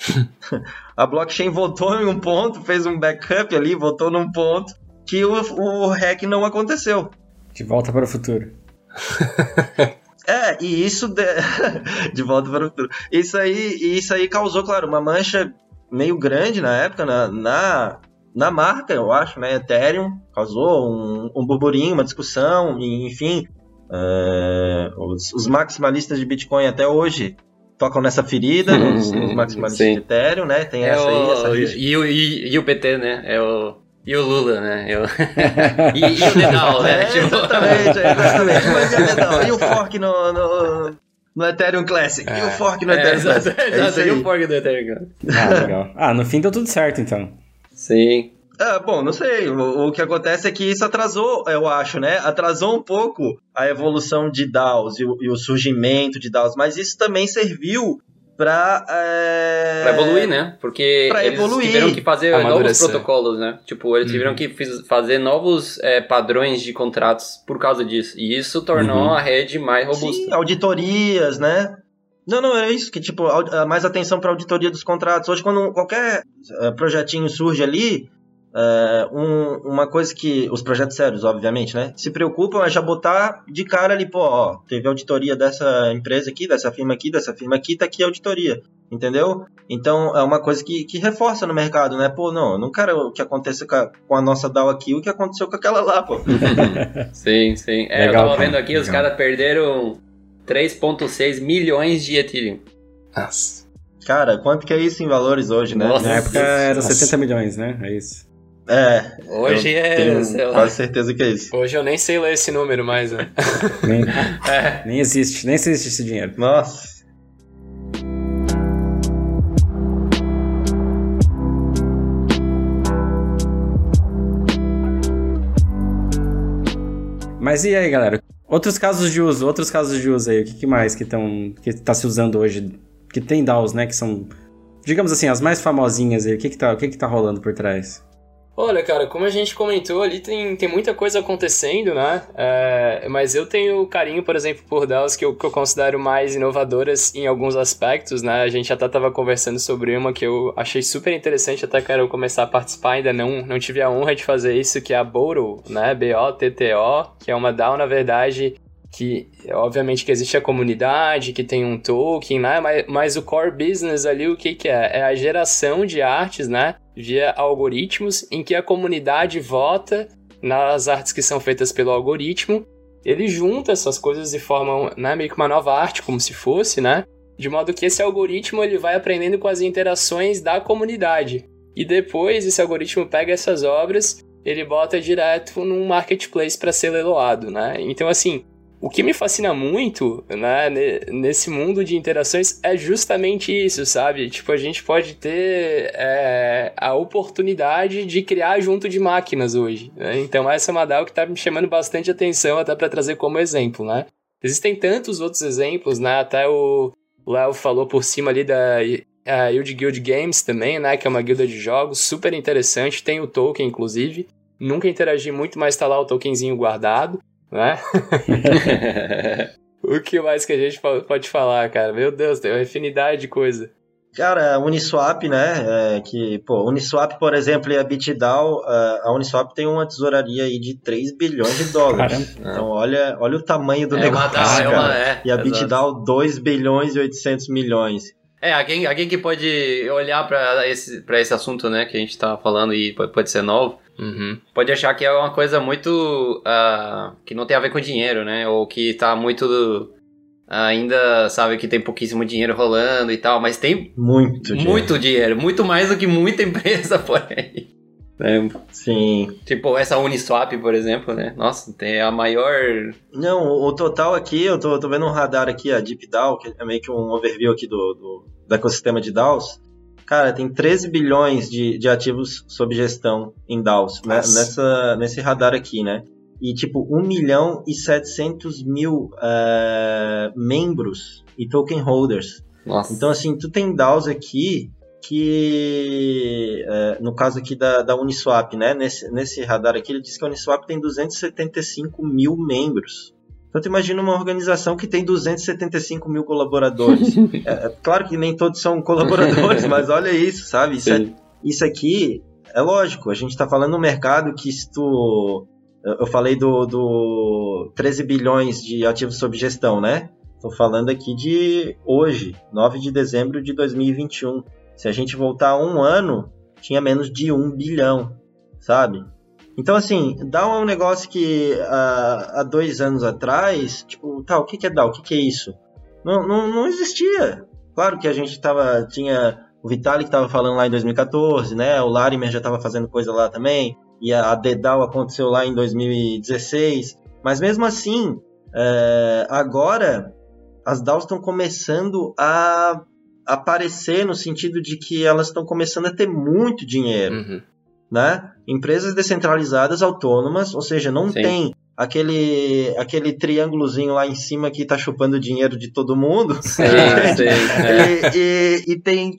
a blockchain voltou em um ponto, fez um backup ali, voltou num ponto que o, o hack não aconteceu.
De volta para o futuro.
é, e isso de... de volta para o futuro. Isso aí, isso aí causou, claro, uma mancha meio grande na época na, na, na marca, eu acho, né? Ethereum causou um, um burburinho, uma discussão, enfim. Uh, os, os maximalistas de Bitcoin até hoje tocam nessa ferida, nos, nos maximalistas de Ethereum, né? Tem é essa o, aí, essa
e, o, e, e, o PT, né? É o, e o Lula, né? Eu... e, e, o Dedal, né?
É, tipo... Exatamente, exatamente. Mas e o Dedal? E o fork no, no, no Ethereum Classic? É. E o fork no é, Ethereum
Classic? Exato. É e o fork do Ethereum Classic?
Ah, legal. Ah, no fim deu tudo certo, então.
Sim.
Ah, bom, não sei. O, o, que acontece é que isso atrasou, eu acho, né? Atrasou um pouco a evolução de DAOs e o, e o surgimento de DAOs, mas isso também serviu para é...
Pra evoluir, né? Porque pra eles evoluir. tiveram que fazer novos protocolos, né? Tipo, eles tiveram uhum. que fazer novos é, padrões de contratos por causa disso. E isso tornou uhum. a rede mais robusta. Sim,
auditorias, né? Não, não, é isso, que tipo, mais atenção para auditoria dos contratos. Hoje, quando qualquer é, projetinho surge ali, é, um, uma coisa que os projetos sérios, obviamente, né, se preocupam é já botar de cara ali, pô, ó, teve auditoria dessa empresa aqui, dessa firma aqui, dessa firma aqui, tá aqui a auditoria, entendeu? Então é uma coisa que, que reforça no mercado, né? Pô, não, eu não quero que aconteça com a, com a nossa DAO aqui o que aconteceu com aquela lá, pô.
sim, sim. É, Legal, eu tava vendo aqui, legal. os caras perderam 3,6 milhões de Ethereum.
Nossa. Cara, quanto que é isso em valores hoje, né?
Nossa, Na época era 70 milhões, né? É isso.
É.
Hoje é.
Tenho quase certeza que é isso.
Hoje eu nem sei ler esse número mais, né?
nem, é. nem existe, nem existe esse dinheiro.
Nossa.
Mas e aí, galera? Outros casos de uso, outros casos de uso aí, o que, que mais que estão que tá se usando hoje? Que tem DAOs, né, que são digamos assim, as mais famosinhas aí. O que que tá, o que que tá rolando por trás?
Olha, cara, como a gente comentou ali, tem, tem muita coisa acontecendo, né? É, mas eu tenho carinho, por exemplo, por DAOs que eu, que eu considero mais inovadoras em alguns aspectos, né? A gente até estava conversando sobre uma que eu achei super interessante, até quero começar a participar, ainda não, não tive a honra de fazer isso, que é a Boto, né? B-O-T-T-O, que é uma DAO, na verdade, que obviamente que existe a comunidade, que tem um token, né? Mas, mas o core business ali, o que, que é? É a geração de artes, né? Via algoritmos, em que a comunidade vota nas artes que são feitas pelo algoritmo. Ele junta essas coisas e forma né, meio que uma nova arte, como se fosse, né? De modo que esse algoritmo ele vai aprendendo com as interações da comunidade. E depois esse algoritmo pega essas obras, ele bota direto num marketplace para ser leiloado, né? Então assim, o que me fascina muito, né, nesse mundo de interações é justamente isso, sabe? Tipo, a gente pode ter é, a oportunidade de criar junto de máquinas hoje. Né? Então, essa é uma DAO que está me chamando bastante atenção, até para trazer como exemplo, né? Existem tantos outros exemplos, né? Até o Léo falou por cima ali da a Yield Guild Games também, né? Que é uma guilda de jogos super interessante. Tem o token, inclusive. Nunca interagi muito, mas tá lá o tokenzinho guardado né? o que mais que a gente pode falar, cara? Meu Deus, tem uma infinidade de coisa.
Cara, a Uniswap, né? É, que, pô, Uniswap, por exemplo, e a BitDAO, a Uniswap tem uma tesouraria aí de 3 bilhões de dólares. Caramba. Então, olha, olha o tamanho do é negócio. Uma, é uma, é, e a BitDAO, 2 bilhões e 800 milhões.
É, alguém, alguém que pode olhar para esse, pra esse assunto, né, que a gente tá falando e pode ser novo, Uhum. Pode achar que é uma coisa muito. Uh, que não tem a ver com dinheiro, né? Ou que tá muito. Uh, ainda sabe que tem pouquíssimo dinheiro rolando e tal, mas tem
muito dinheiro.
Muito dinheiro, muito mais do que muita empresa por aí.
É, Sim.
Tipo, essa Uniswap, por exemplo, né? Nossa, tem a maior.
Não, o total aqui, eu tô, tô vendo um radar aqui, a DeepDAO, que é meio que um overview aqui do, do, do ecossistema de DAOs. Cara, tem 13 bilhões de, de ativos sob gestão em DAOs, né? nessa, nesse radar aqui, né? E tipo, 1 milhão e 700 mil uh, membros e token holders. Nossa. Então, assim, tu tem DAOs aqui que, uh, no caso aqui da, da Uniswap, né? Nesse, nesse radar aqui, ele diz que a Uniswap tem 275 mil membros. Então, tu imagina uma organização que tem 275 mil colaboradores. é, é, claro que nem todos são colaboradores, mas olha isso, sabe? Isso, é, isso aqui é lógico. A gente está falando no mercado que se tu. Eu falei do, do 13 bilhões de ativos sob gestão, né? Estou falando aqui de hoje, 9 de dezembro de 2021. Se a gente voltar um ano, tinha menos de 1 bilhão, sabe? Então, assim, DAO é um negócio que há, há dois anos atrás, tipo, tá, o que, é DAO? O que, é isso? Não, não, não existia. Claro que a gente tava, tinha o Vitalik estava falando lá em 2014, né? O Larimer já estava fazendo coisa lá também. E a, a DDAO aconteceu lá em 2016. Mas mesmo assim, é, agora as DAOs estão começando a aparecer no sentido de que elas estão começando a ter muito dinheiro. Uhum né? Empresas descentralizadas autônomas, ou seja, não Sim. tem aquele aquele triângulozinho lá em cima que está chupando dinheiro de todo mundo. Sim, sim, é. e, e, e tem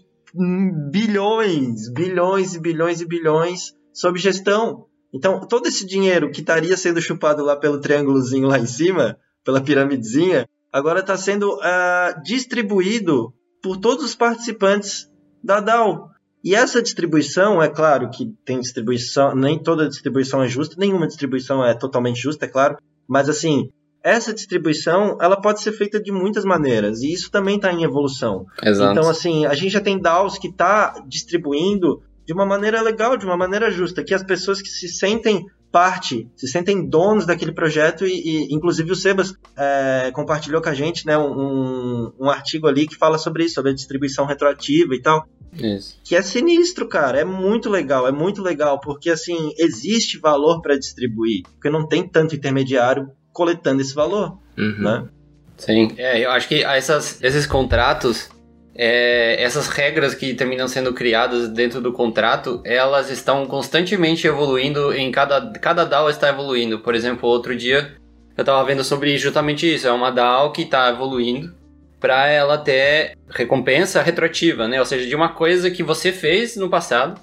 bilhões, bilhões e bilhões e bilhões sob gestão. Então, todo esse dinheiro que estaria sendo chupado lá pelo triângulozinho lá em cima, pela piramidezinha, agora está sendo uh, distribuído por todos os participantes da DAO. E essa distribuição, é claro que tem distribuição, nem toda distribuição é justa, nenhuma distribuição é totalmente justa, é claro, mas assim, essa distribuição ela pode ser feita de muitas maneiras e isso também está em evolução.
Exato.
Então assim a gente já tem DAOs que está distribuindo de uma maneira legal, de uma maneira justa, que as pessoas que se sentem parte, se sentem donos daquele projeto e, e inclusive o Sebas é, compartilhou com a gente né, um, um artigo ali que fala sobre isso, sobre a distribuição retroativa e tal.
Isso.
Que é sinistro, cara. É muito legal, é muito legal, porque assim, existe valor para distribuir, porque não tem tanto intermediário coletando esse valor,
Uhum.
né?
Sim, é, eu acho que essas, esses contratos, é, essas regras que terminam sendo criadas dentro do contrato, elas estão constantemente evoluindo em cada, cada DAO está evoluindo. Por exemplo, outro dia eu estava vendo sobre justamente isso, é uma DAO que está evoluindo para ela ter recompensa retroativa, né? Ou seja, de uma coisa que você fez no passado,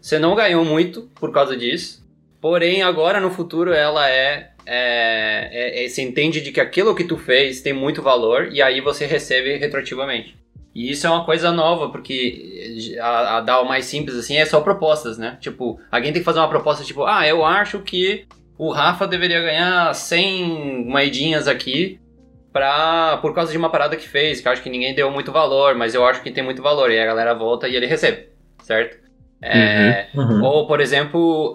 você não ganhou muito por causa disso, porém agora no futuro ela é é, é, é, você entende de que aquilo que tu fez tem muito valor e aí você recebe retroativamente. E isso é uma coisa nova, porque a, a DAO mais simples assim é só propostas, né? Tipo, alguém tem que fazer uma proposta tipo, ah, eu acho que o Rafa deveria ganhar 100 moedinhas aqui pra, por causa de uma parada que fez, que eu acho que ninguém deu muito valor, mas eu acho que tem muito valor. E a galera volta e ele recebe, certo? É,
Uhum.
ou, por exemplo,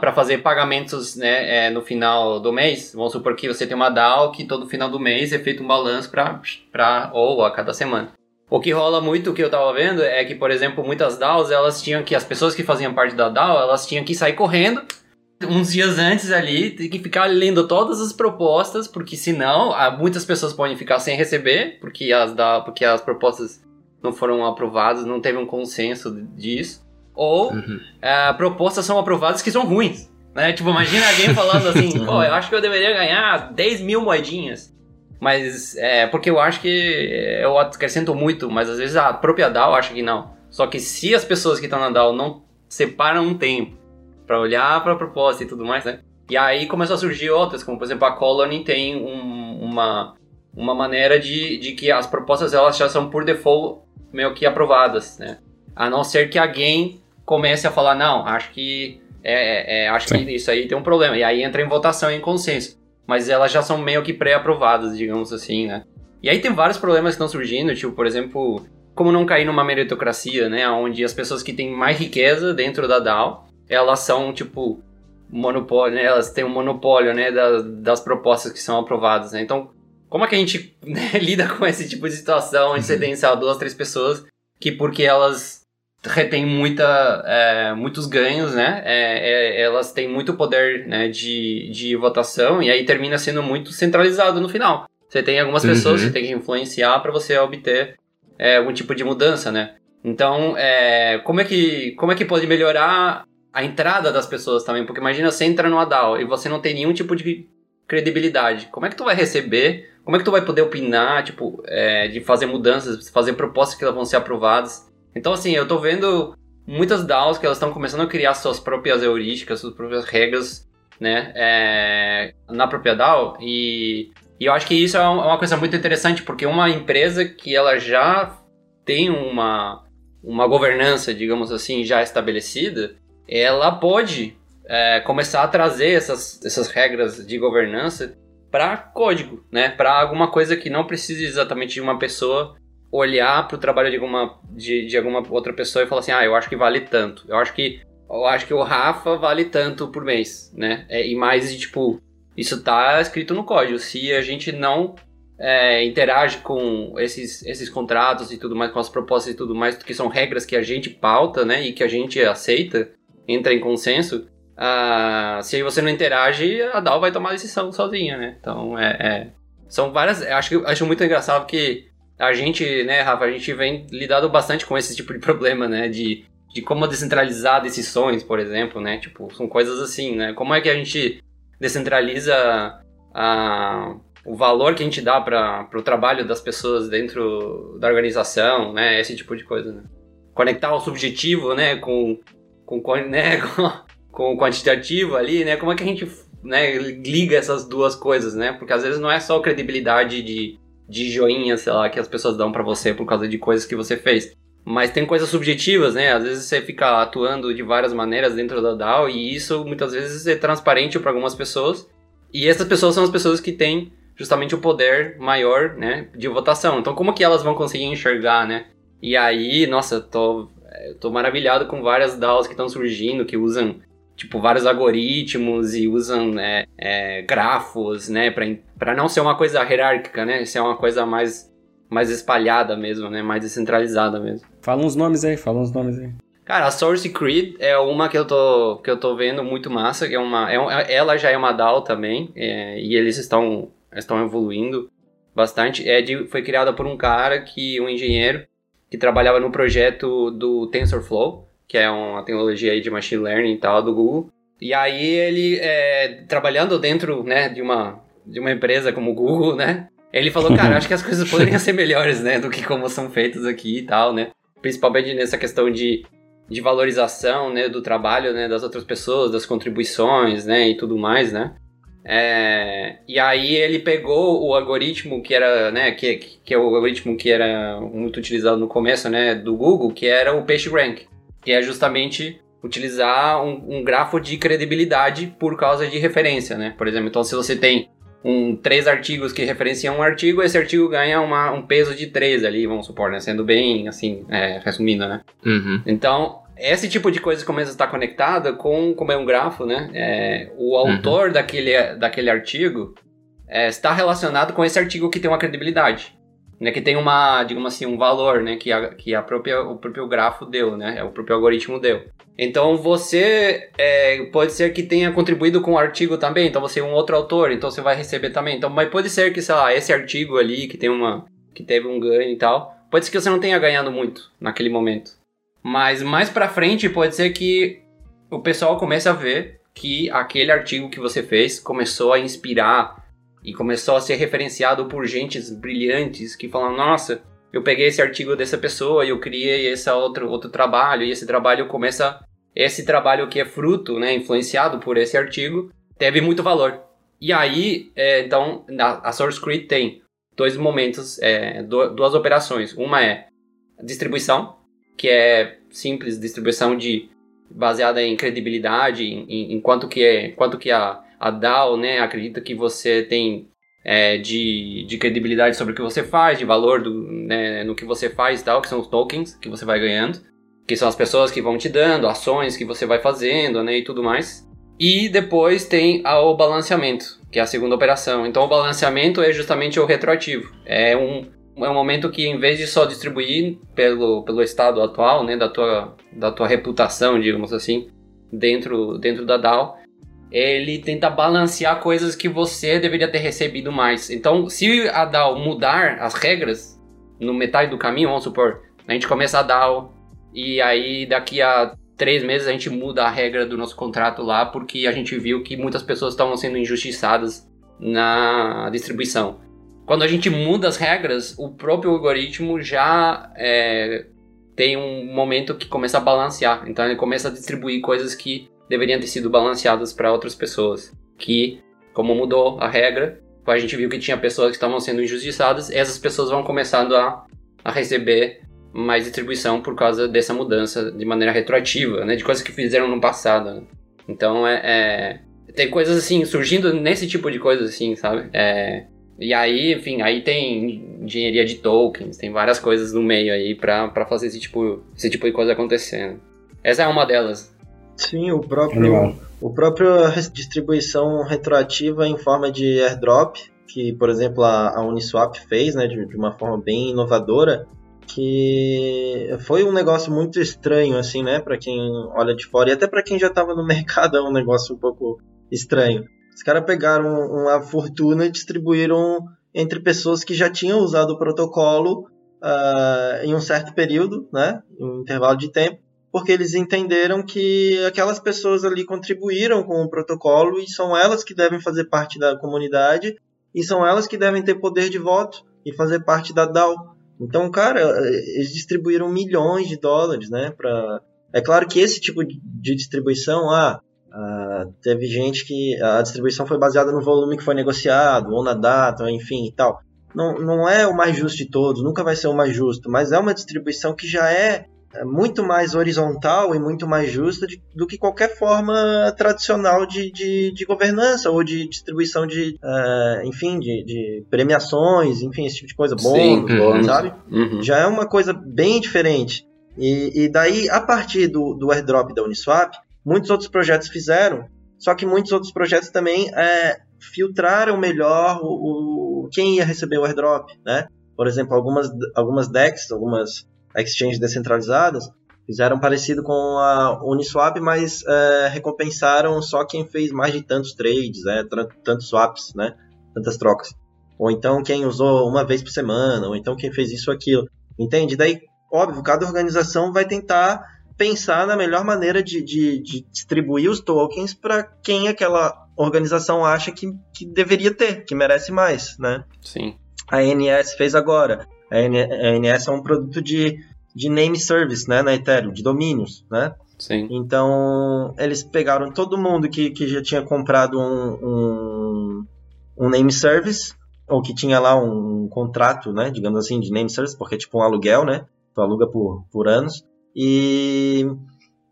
para fazer pagamentos né, é, no final do mês, vamos supor que você tem uma DAO que todo final do mês é feito um balanço para ou a cada semana. O que rola muito, o que eu tava vendo, é que, por exemplo, muitas DAOs, elas tinham que, as pessoas que faziam parte da DAO, elas tinham que sair correndo uns dias antes ali, tem que ficar lendo todas as propostas, porque senão ah, muitas pessoas podem ficar sem receber, porque as, DAO, porque as propostas não foram aprovadas, não teve um consenso disso. Ou
Uhum.
ah, propostas são aprovadas que são ruins. Né? Tipo, imagina alguém falando assim, pô, eu acho que eu deveria ganhar 10 mil moedinhas. Mas, é, porque eu acho que eu acrescento muito, mas às vezes a própria DAO acha que não. Só que se as pessoas que estão na DAO não separam um tempo para olhar para a proposta e tudo mais, né? E aí começou a surgir outras, como por exemplo a Colony tem um- uma, uma maneira de, de que as propostas elas já são por default meio que aprovadas, né? A não ser que alguém comece a falar, não, acho que é, é, é, acho
Sim.
que isso aí tem um problema. E aí entra em votação em consenso. Mas elas já são meio que pré-aprovadas, digamos assim, né? E aí tem vários problemas que estão surgindo, tipo, por exemplo, como não cair numa meritocracia, né? Onde as pessoas que têm mais riqueza dentro da DAO, elas são, tipo, monopólio, né? Elas têm um monopólio, né? Das, das propostas que são aprovadas, né? Então, como é que a gente né, lida com esse tipo de situação onde você tem, sei lá, duas, três pessoas que porque elas retêm muita, é, muitos ganhos, né? É, é, elas têm muito poder né, de, de votação e aí termina sendo muito centralizado no final. Você tem algumas pessoas
Uhum.
que tem que influenciar para você obter é, algum tipo de mudança, né? Então, é, como, é que, como é que pode melhorar a entrada das pessoas também? Porque imagina você entra no DAO e você não tem nenhum tipo de credibilidade. Como é que tu vai receber? Como é que tu vai poder opinar, tipo, é, de fazer mudanças, fazer propostas que elas vão ser aprovadas? Então, assim, eu tô vendo muitas DAOs que elas estão começando a criar suas próprias heurísticas, suas próprias regras, né, é, na própria DAO. E, e eu acho que isso é é uma coisa muito interessante, porque uma empresa que ela já tem uma, uma governança, digamos assim, já estabelecida, ela pode é, começar a trazer essas, essas regras de governança para código, né? Para alguma coisa que não precise exatamente de uma pessoa olhar para o trabalho de alguma, de, de alguma outra pessoa e falar assim, ah, eu acho que vale tanto. Eu acho que eu acho que o Rafa vale tanto por mês, né? É, e mais tipo, isso tá escrito no código. Se a gente não é, interage com esses, esses contratos e tudo mais, com as propostas e tudo mais, que são regras que a gente pauta, né? E que a gente aceita, entra em consenso. ah, se você não interage, a DAO vai tomar a decisão sozinha, né? Então, é, é- são várias. Acho acho muito engraçado que a gente, né, Rafa, a gente vem lidado bastante com esse tipo de problema, né? De, de como descentralizar decisões, por exemplo, né? Tipo, são coisas assim, né? Como é que a gente descentraliza a, o valor que a gente dá para o trabalho das pessoas dentro da organização, né? Esse tipo de coisa, né? Conectar o subjetivo, né, com, com, né, com, com quantitativo ali, né? Como é que a gente né, liga essas duas coisas, né? Porque às vezes não é só credibilidade de, de joinha, sei lá, que as pessoas dão para você por causa de coisas que você fez. Mas tem coisas subjetivas, né? Às vezes você fica atuando de várias maneiras dentro da DAO e isso muitas vezes é transparente para algumas pessoas. E essas pessoas são as pessoas que têm justamente o poder maior, né, de votação. Então, como que elas vão conseguir enxergar, né? E aí, nossa, tô, é, tô maravilhado com várias DAOs que estão surgindo, que usam, tipo, vários algoritmos e usam é, é, grafos, né, para não ser uma coisa hierárquica, né, ser uma coisa mais mais espalhada mesmo, né? Mais descentralizada mesmo.
Fala uns nomes aí, fala uns nomes aí.
Cara, a Source Creed é uma que eu tô, que eu tô vendo muito massa, que é uma, é, ela já é uma DAO também, é, e eles estão, estão evoluindo bastante. É de, foi criada por um cara que, um engenheiro, que trabalhava no projeto do TensorFlow, que é uma tecnologia aí de machine learning e tal do Google. E aí ele, é, trabalhando dentro, né, de uma, de uma empresa como o Google, né, ele falou, cara, acho que as coisas poderiam ser melhores, né, do que como são feitas aqui e tal, né? Principalmente nessa questão de, de valorização, né, do trabalho, né, das outras pessoas, das contribuições, né, e tudo mais, né? É, e aí ele pegou o algoritmo que era, né, que, que é o algoritmo que era muito utilizado no começo, né, do Google, que era o PageRank, que é justamente utilizar um, um grafo de credibilidade por causa de referência, né? Por exemplo, então se você tem um, três artigos que referenciam um artigo, esse artigo ganha uma, um peso de três ali, vamos supor, né? Sendo bem, assim, é, resumindo, né?
Uhum.
Então, esse tipo de coisa começa a estar conectada com, como é um grafo, né? É, o autor uhum. daquele, daquele artigo é, está relacionado com esse artigo que tem uma credibilidade. Né, que tem uma, digamos assim, um valor, né, que, a, que a própria, o próprio grafo deu, né, é o próprio algoritmo deu. Então você é, pode ser que tenha contribuído com o artigo também, então você é um outro autor, então você vai receber também. Então, mas pode ser que, sei lá, esse artigo ali que tem uma que teve um ganho e tal, pode ser que você não tenha ganhado muito naquele momento. Mas mais para frente pode ser que o pessoal comece a ver que aquele artigo que você fez começou a inspirar e começou a ser referenciado por gentes brilhantes que falam: "Nossa, eu peguei esse artigo dessa pessoa e eu criei esse outro outro trabalho e esse trabalho começa esse trabalho que é fruto, né, influenciado por esse artigo, teve muito valor. E aí, é, então, a, a SourceCreed tem dois momentos, é, duas operações. Uma é distribuição, que é simples distribuição de baseada em credibilidade, em, em, quanto que é, quanto que a, a DAO, né, acredita que você tem é, de, de credibilidade sobre o que você faz, de valor do, né, no que você faz e tal, que são os tokens que você vai ganhando que são as pessoas que vão te dando, ações que você vai fazendo, né, e tudo mais. E depois tem o balanceamento, que é a segunda operação. Então o balanceamento é justamente o retroativo. É um, é um momento que em vez de só distribuir pelo, pelo estado atual, né, da tua, da tua reputação, digamos assim, dentro, dentro da DAO, ele tenta balancear coisas que você deveria ter recebido mais. Então, se a DAO mudar as regras no metade do caminho, vamos supor, a gente começa a DAO e aí daqui a três meses a gente muda a regra do nosso contrato lá porque a gente viu que muitas pessoas estavam sendo injustiçadas na distribuição. Quando a gente muda as regras, o próprio algoritmo já é, tem um momento que começa a balancear. Então ele começa a distribuir coisas que deveriam ter sido balanceadas para outras pessoas. Que, como mudou a regra, a gente viu que tinha pessoas que estavam sendo injustiçadas, essas pessoas vão começando a, a receber mais distribuição por causa dessa mudança de maneira retroativa, né? De coisas que fizeram no passado. Né? Então é, é, tem coisas assim surgindo nesse tipo de coisa assim, sabe? É, e aí, enfim, aí tem engenharia de tokens, tem várias coisas no meio aí para fazer esse tipo, esse tipo de coisa acontecendo. Essa é uma delas.
Sim, o próprio o próprio distribuição retroativa em forma de airdrop, que por exemplo a, a Uniswap fez, né, de, de uma forma bem inovadora, que foi um negócio muito estranho, assim, né, para quem olha de fora e até para quem já estava no mercado é um negócio um pouco estranho. Os caras pegaram uma fortuna e distribuíram entre pessoas que já tinham usado o protocolo uh, em um certo período, né, um intervalo de tempo, porque eles entenderam que aquelas pessoas ali contribuíram com o protocolo e são elas que devem fazer parte da comunidade e são elas que devem ter poder de voto e fazer parte da DAO. Então, cara, eles distribuíram milhões de dólares, né? Pra... É claro que esse tipo de distribuição, ah, ah, teve gente que a distribuição foi baseada no volume que foi negociado, ou na data, enfim e tal. não, não é o mais justo de todos, nunca vai ser o mais justo, mas é uma distribuição que já é é muito mais horizontal e muito mais justa de, do que qualquer forma tradicional de, de, de governança ou de distribuição de, uh, enfim, de, de, premiações, enfim, esse tipo de coisa, bônus,
Sim,
sabe?
Uhum.
Já é uma coisa bem diferente. E, e daí, a partir do, do airdrop da Uniswap, muitos outros projetos fizeram, só que muitos outros projetos também é, filtraram melhor o, o, quem ia receber o airdrop, né? Por exemplo, algumas, algumas DEX, algumas exchanges descentralizadas, fizeram parecido com a Uniswap, mas é, recompensaram só quem fez mais de tantos trades, né, tantos swaps, né, tantas trocas. Ou então quem usou uma vez por semana, ou então quem fez isso ou aquilo. Entende? Daí, óbvio, cada organização vai tentar pensar na melhor maneira de, de, de distribuir os tokens para quem aquela organização acha que, que deveria ter, que merece mais, né?
Sim.
A NS fez agora. A NS é um produto de, de name service, né, na Ethereum, de domínios, né?
Sim.
Então, eles pegaram todo mundo que, que já tinha comprado um, um, um name service, ou que tinha lá um contrato, né, digamos assim, de name service, porque é tipo um aluguel, né? Tu aluga por, por anos. E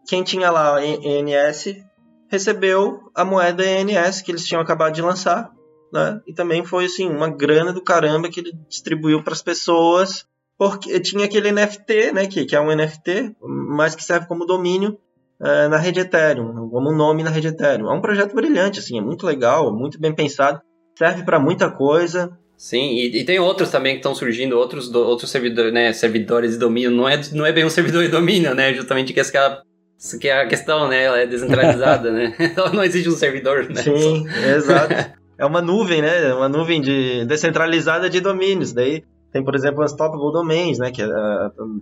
quem tinha lá ENS recebeu a moeda ENS que eles tinham acabado de lançar né? E também foi assim uma grana do caramba que ele distribuiu para as pessoas, porque tinha aquele NFT, né, que, que é um NFT, mas que serve como domínio uh, na rede Ethereum, como nome na rede Ethereum. É um projeto brilhante, assim, é muito legal, muito bem pensado, serve para muita coisa.
Sim, e, e, tem outros também que estão surgindo, outros, do, outros servidores, né, servidores de domínio. Não é, não é bem um servidor de domínio, né? Justamente que essa que é a questão, né? Ela é descentralizada, né? Então não existe um servidor, né?
Sim, exato. é uma nuvem, né? Uma nuvem de descentralizada de domínios. Daí tem, por exemplo, Unstoppable Domains, né? Que é,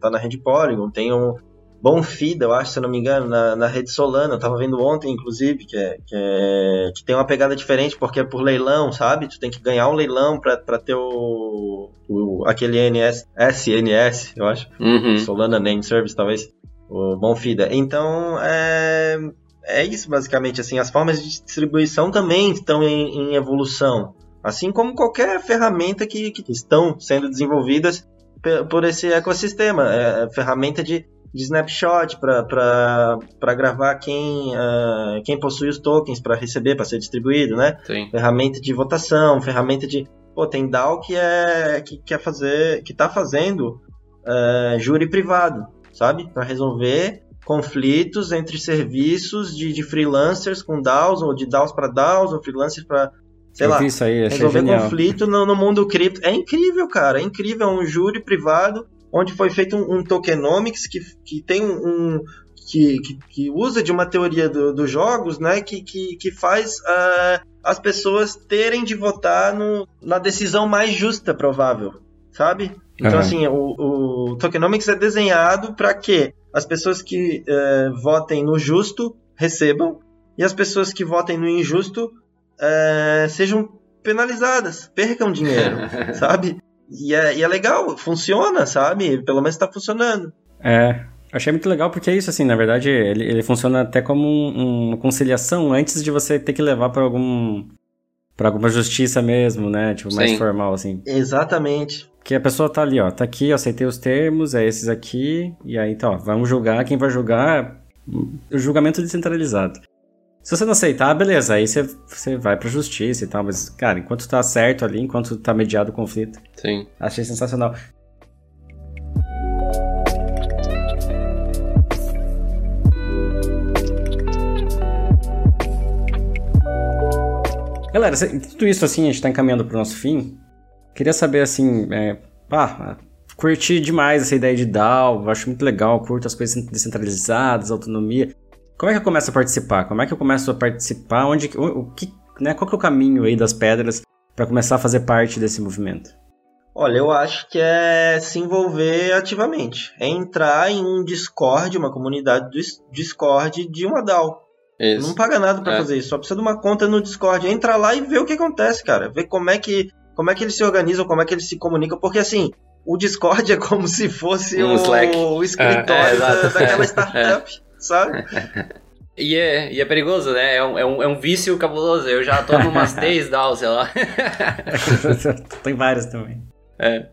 tá na rede Polygon. Tem um Bonfida, eu acho, se eu não me engano, na, na rede Solana. Eu tava vendo ontem, inclusive, que, é, que, é, que tem uma pegada diferente porque é por leilão, sabe? Tu tem que ganhar um leilão para ter o, o, aquele NS, SNS, eu acho.
Uhum.
Solana Name Service, talvez. O Bonfida. Então, é é isso basicamente assim as formas de distribuição também estão em, em evolução assim como qualquer ferramenta que, que estão sendo desenvolvidas por esse ecossistema é, é ferramenta de, de snapshot para gravar quem, uh, quem possui os tokens para receber para ser distribuído né
Sim.
ferramenta de votação ferramenta de pô tem DAO que é que quer fazer que está fazendo uh, júri privado sabe para resolver conflitos entre serviços de, de freelancers com DAOs, ou de DAOs para DAOs, ou freelancers para, sei
Eu
lá,
aí,
resolver
genial.
conflito no, no mundo cripto. É incrível, cara, é incrível. É um júri privado onde foi feito um, um tokenomics que, que tem um. que, que, que usa de uma teoria do, dos jogos, né? Que, que, que faz uh, as pessoas terem de votar no, na decisão mais justa, provável, sabe? Então,
Aham.
assim, o, o tokenomics é desenhado para que as pessoas que eh, votem no justo recebam e as pessoas que votem no injusto eh, sejam penalizadas, percam dinheiro, sabe? E é, e é legal, funciona, sabe? Pelo menos está funcionando.
É, achei muito legal porque é isso, assim, na verdade, ele, ele funciona até como um- uma conciliação antes de você ter que levar para algum. para alguma justiça mesmo, né? Tipo, mais
Sim.
formal, assim.
Exatamente.
Porque a pessoa tá ali, ó, tá aqui, eu aceitei os termos, é esses aqui, e aí, então, ó, vamos julgar, quem vai julgar, o julgamento descentralizado. Se você não aceitar, beleza, aí você, você vai pra justiça e tal, mas, cara, enquanto tá certo ali, enquanto tá mediado o conflito,
Sim.
achei sensacional. Galera, tudo isso assim, a gente tá encaminhando pro nosso fim. Queria saber assim, é, pá, curti demais essa ideia de DAO, acho muito legal, curto as coisas descentralizadas, autonomia. Como é que eu começo a participar? Como é que eu começo a participar? Onde, o, o que, né, qual que é o caminho aí das pedras para começar a fazer parte desse movimento?
Olha, eu acho que é se envolver ativamente. É entrar em um Discord, uma comunidade do is- Discord de uma DAO.
Isso.
Não paga nada pra
É.
fazer isso, só precisa de uma conta no Discord. Entra lá e vê o que acontece, cara. Vê como é que, como é que eles se organizam, como é que eles se comunicam, porque assim, o Discord é como se fosse
Um
o,
Slack.
o escritório
É, é,
da- daquela startup, sabe?
E é, e é perigoso, né? É um, é, um, é um vício cabuloso. Eu já tô numas 10 DAOs, sei lá.
Tem várias também.
É.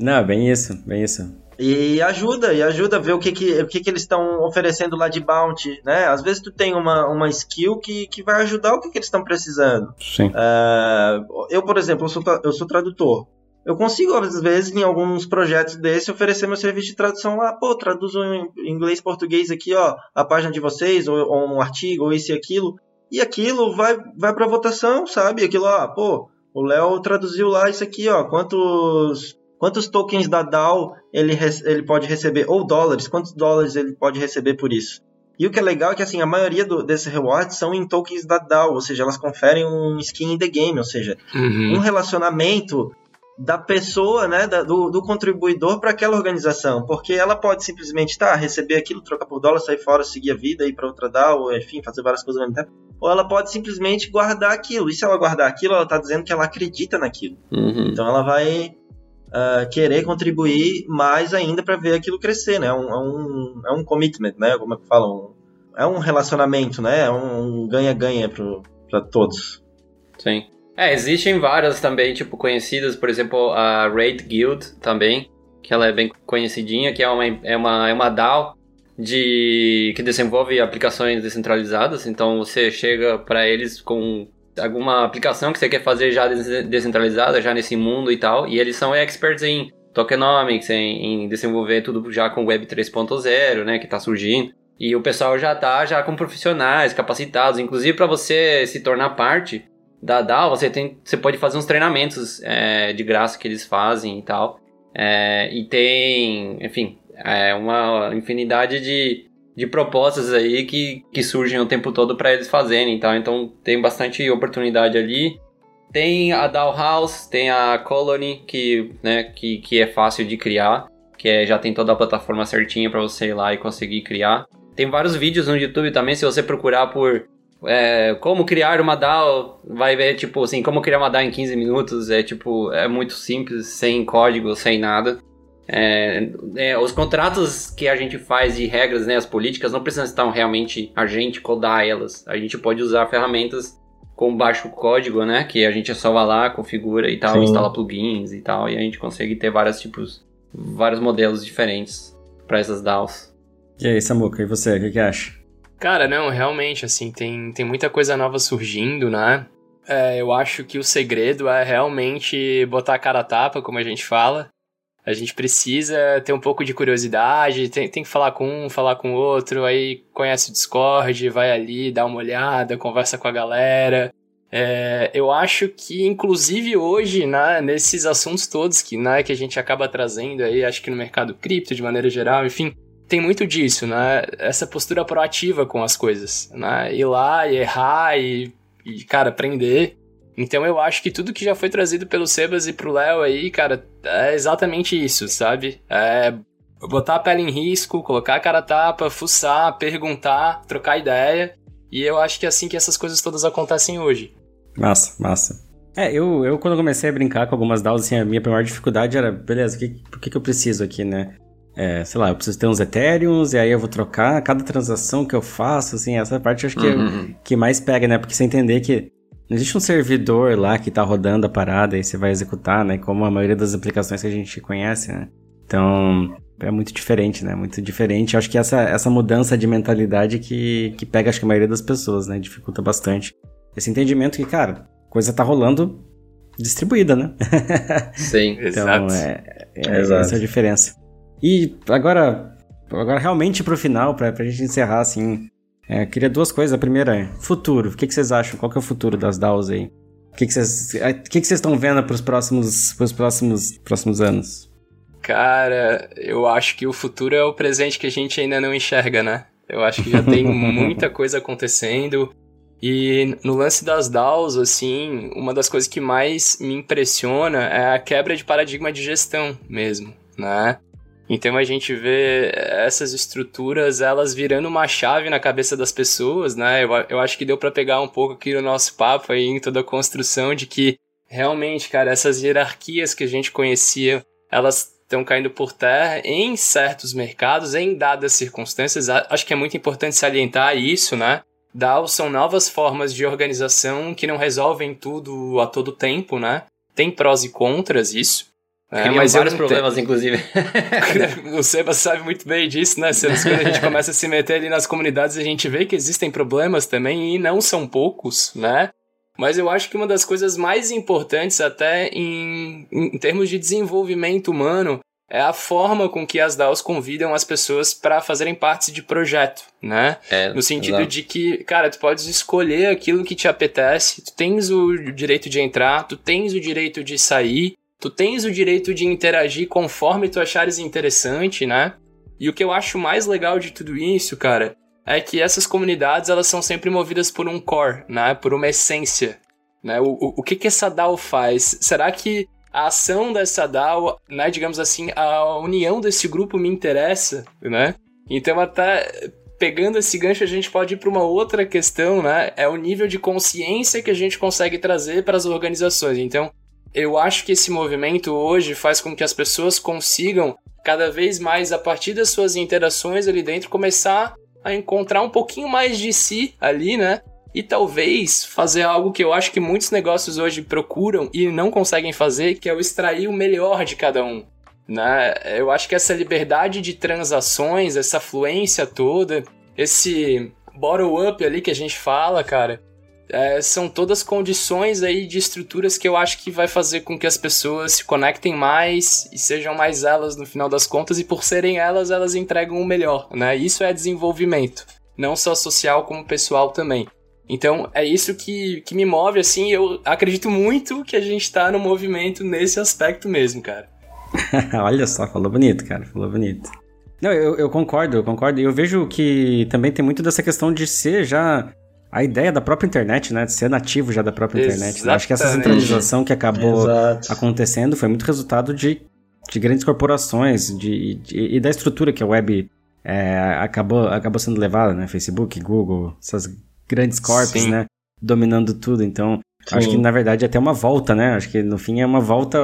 Não, bem isso, bem isso.
E ajuda, e ajuda a ver o que, que, o que, que eles estão oferecendo lá de bounty, né? Às vezes tu tem uma, uma skill que, que vai ajudar o que, que eles estão precisando.
Sim.
Uh, eu, por exemplo, eu sou, eu sou tradutor. Eu consigo, às vezes, em alguns projetos desse, oferecer meu serviço de tradução lá. Pô, traduzo em inglês, português aqui, ó, a página de vocês, ou, ou um artigo, ou isso e aquilo. E aquilo vai, vai pra votação, sabe? Aquilo, ó, pô, o Léo traduziu lá isso aqui, ó. Quantos quantos tokens da DAO ele, ele pode receber, ou dólares, quantos dólares ele pode receber por isso. E o que é legal é que assim, a maioria do, desses rewards são em tokens da DAO, ou seja, elas conferem um skin in the game, ou seja, uhum. um relacionamento da pessoa, né, da, do, do, contribuidor para aquela organização, porque ela pode simplesmente tá, receber aquilo, trocar por dólar, sair fora, seguir a vida, ir para outra DAO, enfim, fazer várias coisas ao mesmo tempo, ou ela pode simplesmente guardar aquilo. E se ela guardar aquilo, ela está dizendo que ela acredita naquilo.
Uhum.
Então ela vai uh, querer contribuir mais ainda para ver aquilo crescer, né? É um, é um, é um commitment, né? Como é que falam? É um relacionamento, né? É um ganha-ganha para todos.
Sim. É, existem várias também, tipo, conhecidas, por exemplo, a Raid Guild também, que ela é bem conhecidinha, que é uma, é uma, é uma DAO de, que desenvolve aplicações descentralizadas, então você chega para eles com alguma aplicação que você quer fazer já descentralizada, já nesse mundo e tal, e eles são experts em tokenomics, em, em desenvolver tudo já com Web 3.0, né, que está surgindo. E o pessoal já tá já com profissionais capacitados, inclusive para você se tornar parte da DAO, você tem, você pode fazer uns treinamentos é, de graça que eles fazem e tal. É, e tem, enfim, é uma infinidade de, de propostas aí que, que surgem o tempo todo para eles fazerem, tá? Então tem bastante oportunidade ali. Tem a DAO House, tem a Colony, que, né, que, que é fácil de criar, que é, já tem toda a plataforma certinha para você ir lá e conseguir criar. Tem vários vídeos no YouTube também, se você procurar por é, como criar uma DAO, vai ver, tipo, assim, como criar uma DAO em 15 minutos, é, tipo, é muito simples, sem código, sem nada. É, é, os contratos que a gente faz de regras, né, as políticas, não precisam estar realmente a gente codar elas. A gente pode usar ferramentas com baixo código, né, que a gente só vai lá, configura e tal, Sim. instala plugins e tal, e a gente consegue ter vários tipos, vários modelos diferentes para essas DAOs.
E aí, Samuca, e você, o que, que acha?
Cara, não, realmente, assim, tem, tem muita coisa nova surgindo, né? É, eu acho que o segredo é realmente botar a cara a tapa, como a gente fala, a gente precisa ter um pouco de curiosidade, tem, tem que falar com um, falar com o outro, aí conhece o Discord, vai ali, dá uma olhada, conversa com a galera. É, eu acho que, inclusive hoje, né, nesses assuntos todos que, né, que a gente acaba trazendo aí, acho que no mercado cripto de maneira geral, enfim, tem muito disso, né? Essa postura proativa com as coisas, né? Ir lá e errar e, e cara, aprender. Então eu acho que tudo que já foi trazido pelo Sebas e pro Léo aí, cara, é exatamente isso, sabe? É botar a pele em risco, colocar a cara tapa, fuçar, perguntar, trocar ideia. E eu acho que é assim que essas coisas todas acontecem hoje.
Massa, massa. É, eu, eu quando comecei a brincar com algumas DAOs, assim, a minha maior dificuldade era, beleza, que, por que, que eu preciso aqui, né? É, sei lá, eu preciso ter uns Ethereums e aí eu vou trocar cada transação que eu faço, assim, essa parte eu acho que, é uhum. que mais pega, né? Porque você entender que não existe um servidor lá que tá rodando a parada e você vai executar, né? Como a maioria das aplicações que a gente conhece, né? Então, é muito diferente, né? Muito diferente. Eu acho que essa, essa mudança de mentalidade que, que pega, acho que a maioria das pessoas, né? Dificulta bastante. Esse entendimento que, cara, coisa tá rolando distribuída, né?
Sim,
então, exato. É, é, Exato. Essa é a diferença. E agora, agora realmente pro final, pra, pra gente encerrar, assim, é, queria duas coisas. A primeira é futuro. O que, que vocês acham? Qual que é o futuro das DAOs aí? O que, que vocês é, que que estão vendo para os próximos, pros próximos, próximos anos?
Cara, eu acho que o futuro é o presente que a gente ainda não enxerga, né? Eu acho que já tem muita coisa acontecendo. E no lance das DAOs, assim, uma das coisas que mais me impressiona é a quebra de paradigma de gestão mesmo, né? Então a gente vê essas estruturas, elas virando uma chave na cabeça das pessoas, né? Eu, eu acho que deu para pegar um pouco aqui no nosso papo aí, em toda a construção, de que realmente, cara, essas hierarquias que a gente conhecia, elas estão caindo por terra em certos mercados, em dadas circunstâncias. Acho que é muito importante salientar isso, né? DAOs são novas formas de organização que não resolvem tudo a todo tempo, né? Tem prós e contras isso.
É, mas vários problemas, te... inclusive.
o Seba sabe muito bem disso, né? Quando a gente começa a se meter ali nas comunidades, a gente vê que existem problemas também e não são poucos, né? Mas eu acho que uma das coisas mais importantes, até em, em termos de desenvolvimento humano, é a forma com que as DAOs convidam as pessoas para fazerem parte de projeto, né? É, no sentido de que, cara, tu podes escolher aquilo que te apetece, tu tens o direito de entrar, tu tens o direito de sair, tu tens o direito de interagir conforme tu achares interessante, né? E o que eu acho mais legal de tudo isso, cara, é que essas comunidades elas são sempre movidas por um core, né? Por uma essência, né? O, o, o que que essa DAO faz? Será que a ação dessa DAO, né, digamos assim, a união desse grupo me interessa, né? Então até pegando esse gancho a gente pode ir para uma outra questão, né? É o nível de consciência que a gente consegue trazer para as organizações. Então, eu acho que esse movimento hoje faz com que as pessoas consigam cada vez mais a partir das suas interações ali dentro começar a encontrar um pouquinho mais de si ali, né? e talvez fazer algo que eu acho que muitos negócios hoje procuram e não conseguem fazer, que é o extrair o melhor de cada um. Né? Eu acho que essa liberdade de transações, essa fluência toda, esse bottom-up ali que a gente fala, cara, é, são todas condições aí de estruturas que eu acho que vai fazer com que as pessoas se conectem mais e sejam mais elas no final das contas, e por serem elas, elas entregam o melhor, né? Isso é desenvolvimento, não só social como pessoal também. Então é isso que, que me move, assim, eu acredito muito que a gente tá no movimento nesse aspecto mesmo, cara.
Olha só, falou bonito, cara, falou bonito. Não, eu, eu concordo, eu concordo. Eu vejo que também tem muito dessa questão de ser já a ideia da própria internet, né? De ser nativo já da própria Exatamente. internet. Eu acho que essa centralização que acabou Exato. acontecendo foi muito resultado de, de grandes corporações de, de, e da estrutura que a web é, acabou, acabou sendo levada, né? Facebook, Google, essas grandes corpos, né? Dominando tudo. Então, Sim. acho que na verdade é até uma volta, né? Acho que no fim é uma volta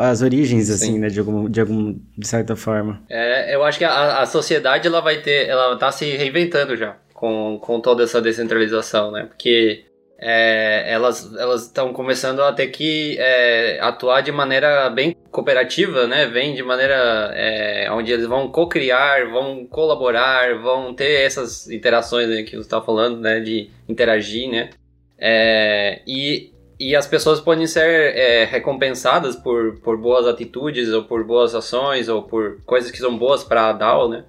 às origens, assim, Sim. né? De algum, de algum, de certa forma.
É, eu acho que a, a sociedade ela vai ter, ela tá se reinventando já com, com toda essa descentralização, né? Porque é, elas elas estão começando a ter que é, atuar de maneira bem cooperativa, né? Vem de maneira é, onde eles vão co-criar, vão colaborar, vão ter essas interações que você está falando, né? De interagir, né? É, e, e as pessoas podem ser é, recompensadas por, por boas atitudes ou por boas ações ou por coisas que são boas para a DAO, né?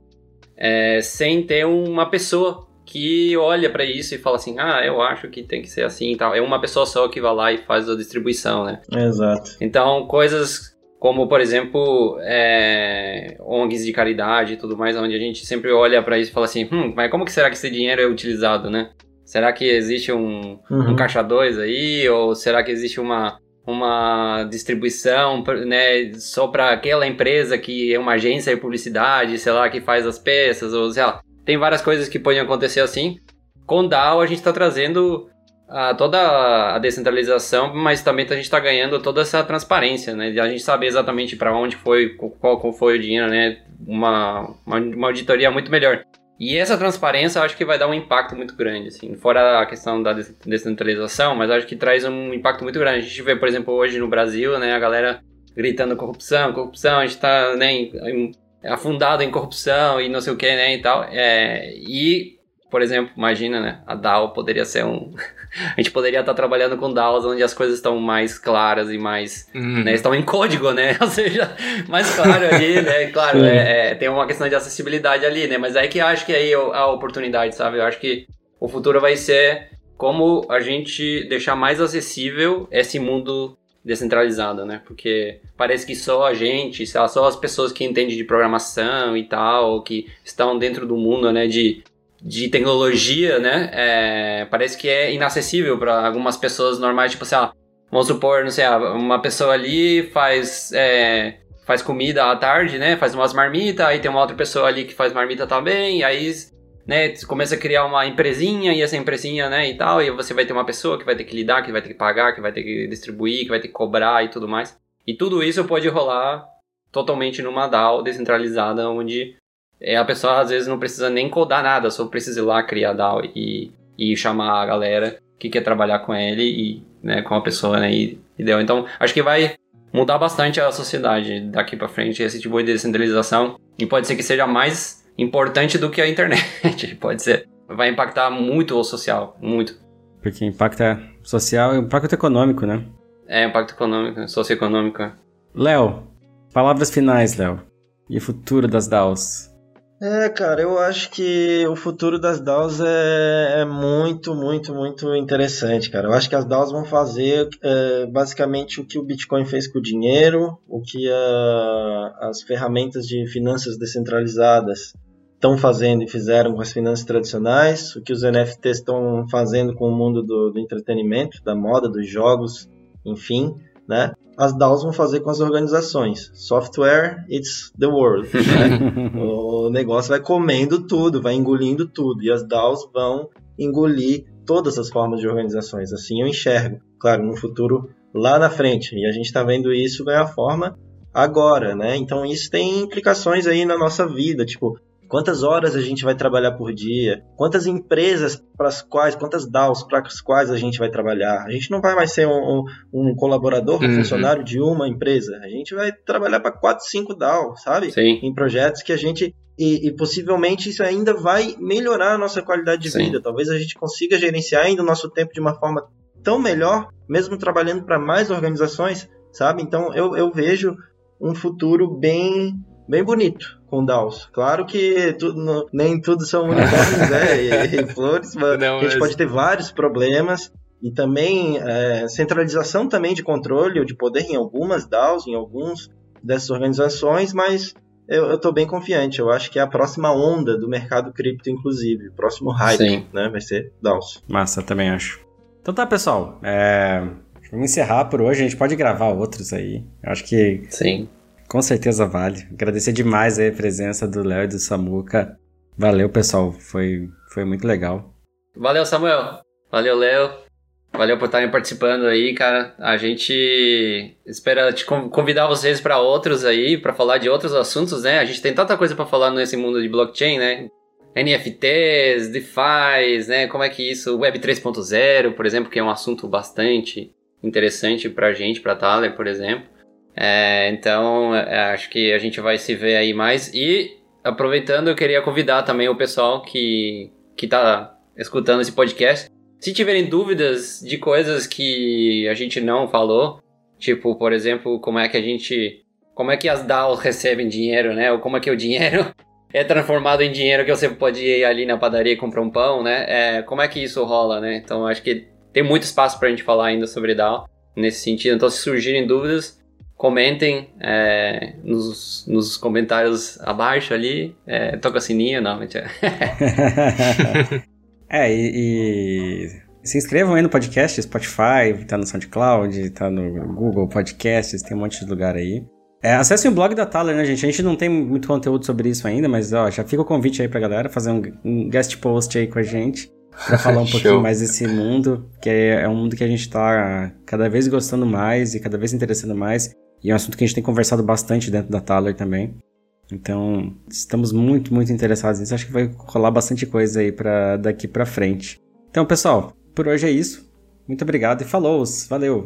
É, sem ter uma pessoa que olha para isso e fala assim, ah, eu acho que tem que ser assim e tal. É uma pessoa só que vai lá e faz a distribuição, né?
Exato.
Então, coisas como, por exemplo, é, ONGs de caridade e tudo mais, onde a gente sempre olha para isso e fala assim, hum, mas como que será que esse dinheiro é utilizado, né? Será que existe um, uhum. um caixa 2 aí? Ou será que existe uma, uma distribuição né, só para aquela empresa que é uma agência de publicidade, sei lá, que faz as peças, ou sei lá tem várias coisas que podem acontecer assim. Com DAO a gente está trazendo a, toda a descentralização, mas também a gente está ganhando toda essa transparência, né? De a gente saber exatamente para onde foi, qual, qual, foi o dinheiro, né? Uma, uma, uma, auditoria muito melhor. E essa transparência acho que vai dar um impacto muito grande, assim, fora a questão da descentralização, mas acho que traz um impacto muito grande. A gente vê, por exemplo, hoje no Brasil, né, a galera gritando corrupção, corrupção, a gente está né, afundado em corrupção e não sei o que, né, e tal. É, e, por exemplo, imagina, né, a DAO poderia ser um... a gente poderia estar trabalhando com DAOs onde as coisas estão mais claras e mais, uhum. né, estão em código, né, ou seja, mais claro ali, né, claro, é, é, tem uma questão de acessibilidade ali, né, mas é que acho que aí a oportunidade, sabe, eu acho que o futuro vai ser como a gente deixar mais acessível esse mundo descentralizada, né? Porque parece que só a gente, só as pessoas que entendem de programação e tal, que estão dentro do mundo, né, de, de tecnologia, né? É, parece que é inacessível para algumas pessoas normais, tipo assim, ah, vamos supor, não sei, uma pessoa ali faz é, faz comida à tarde, né? Faz umas marmitas, aí tem uma outra pessoa ali que faz marmita também, aí né, começa a criar uma empresinha e essa empresinha, né, e tal, e você vai ter uma pessoa que vai ter que lidar, que vai ter que pagar, que vai ter que distribuir, que vai ter que cobrar e tudo mais. E tudo isso pode rolar totalmente numa DAO descentralizada, onde é, a pessoa às vezes não precisa nem codar nada, só precisa ir lá criar DAO e, e chamar a galera que quer trabalhar com ele e né, com a pessoa, né, e, e deu. Então, acho que vai mudar bastante a sociedade daqui para frente, esse tipo de descentralização, e pode ser que seja mais importante do que a internet, pode ser. Vai impactar muito o social, muito.
Porque impacta social e impacto econômico, né?
É, impacto econômico, socioeconômico.
Léo, palavras finais, Léo. E o futuro das DAOs?
É, cara, eu acho que o futuro das DAOs é, é, muito, muito, muito interessante, cara. Eu acho que as DAOs vão fazer é, basicamente o que o Bitcoin fez com o dinheiro, o que a, as ferramentas de finanças descentralizadas estão fazendo e fizeram com as finanças tradicionais, o que os NFTs estão fazendo com o mundo do, do entretenimento, da moda, dos jogos, enfim, né? as DAOs vão fazer com as organizações. Software, it's the world. Né? o negócio vai comendo tudo, vai engolindo tudo. E as DAOs vão engolir todas as formas de organizações. Assim eu enxergo. Claro, no futuro lá na frente. E a gente está vendo isso ganhar forma agora, né? Então isso tem implicações aí na nossa vida. Tipo, quantas horas a gente vai trabalhar por dia, quantas empresas para as quais, quantas DAOs para as quais a gente vai trabalhar. A gente não vai mais ser um, um, colaborador, um uhum. funcionário de uma empresa. A gente vai trabalhar para quatro, cinco DAOs, sabe?
Sim.
Em projetos que a gente e, e, possivelmente isso ainda vai melhorar a nossa qualidade de Sim. vida. Talvez a gente consiga gerenciar ainda o nosso tempo de uma forma tão melhor, mesmo trabalhando para mais organizações, sabe? Então eu, eu vejo um futuro bem bem bonito com DAOs. Claro que tudo, nem tudo são unicórnios né, e, e, flores, mas Não, a gente mas... pode ter vários problemas. E também é, centralização também de controle ou de poder em algumas DAOs, em alguns dessas organizações, mas eu estou bem confiante. Eu acho que é a próxima onda do mercado cripto, inclusive. O próximo hype, Sim. né? Vai ser DAOs.
Massa, também acho. Então tá, pessoal. É... Vamos encerrar por hoje. A gente pode gravar outros aí. Eu acho que
Sim.
Com certeza vale. Agradecer demais a presença do Léo e do Samuca. Valeu, pessoal. Foi, foi muito legal.
Valeu, Samuel. Valeu, Léo. Valeu por estarem participando aí, cara. A gente espera te convidar vocês para outros aí, para falar de outros assuntos, né? A gente tem tanta coisa para falar nesse mundo de blockchain, né? NFTs, DeFi, né? Como é que isso, Web 3.0, por exemplo, que é um assunto bastante interessante pra gente, pra Thaler, por exemplo. É, então, é, acho que a gente vai se ver aí mais. E, aproveitando, eu queria convidar também o pessoal que, que tá escutando esse podcast. Se tiverem dúvidas de coisas que a gente não falou, tipo, por exemplo, como é que a gente. Como é que as DAOs recebem dinheiro, né? Ou como é que o dinheiro é transformado em dinheiro que você pode ir ali na padaria e comprar um pão, né? É, como é que isso rola, né? Então acho que tem muito espaço pra gente falar ainda sobre DAO nesse sentido. Então, se surgirem dúvidas, comentem é, nos, nos comentários abaixo ali. É, toca sininho, não, mentira.
é, e, e, se inscrevam aí no podcast, Spotify, tá no SoundCloud, tá no Google Podcasts, tem um monte de lugar aí. É, acessem o blog da Thaler, né, gente? A gente não tem muito conteúdo sobre isso ainda, mas ó, já fica o convite aí pra galera fazer um, um guest post aí com a gente. Pra falar um pouquinho mais desse mundo, que é, é um mundo que a gente tá cada vez gostando mais e cada vez interessando mais. E é um assunto que a gente tem conversado bastante dentro da Thaler também. Então, estamos muito, muito interessados nisso. Acho que vai rolar bastante coisa aí para daqui para frente. Então, pessoal, por hoje é isso. Muito obrigado e falou! Valeu!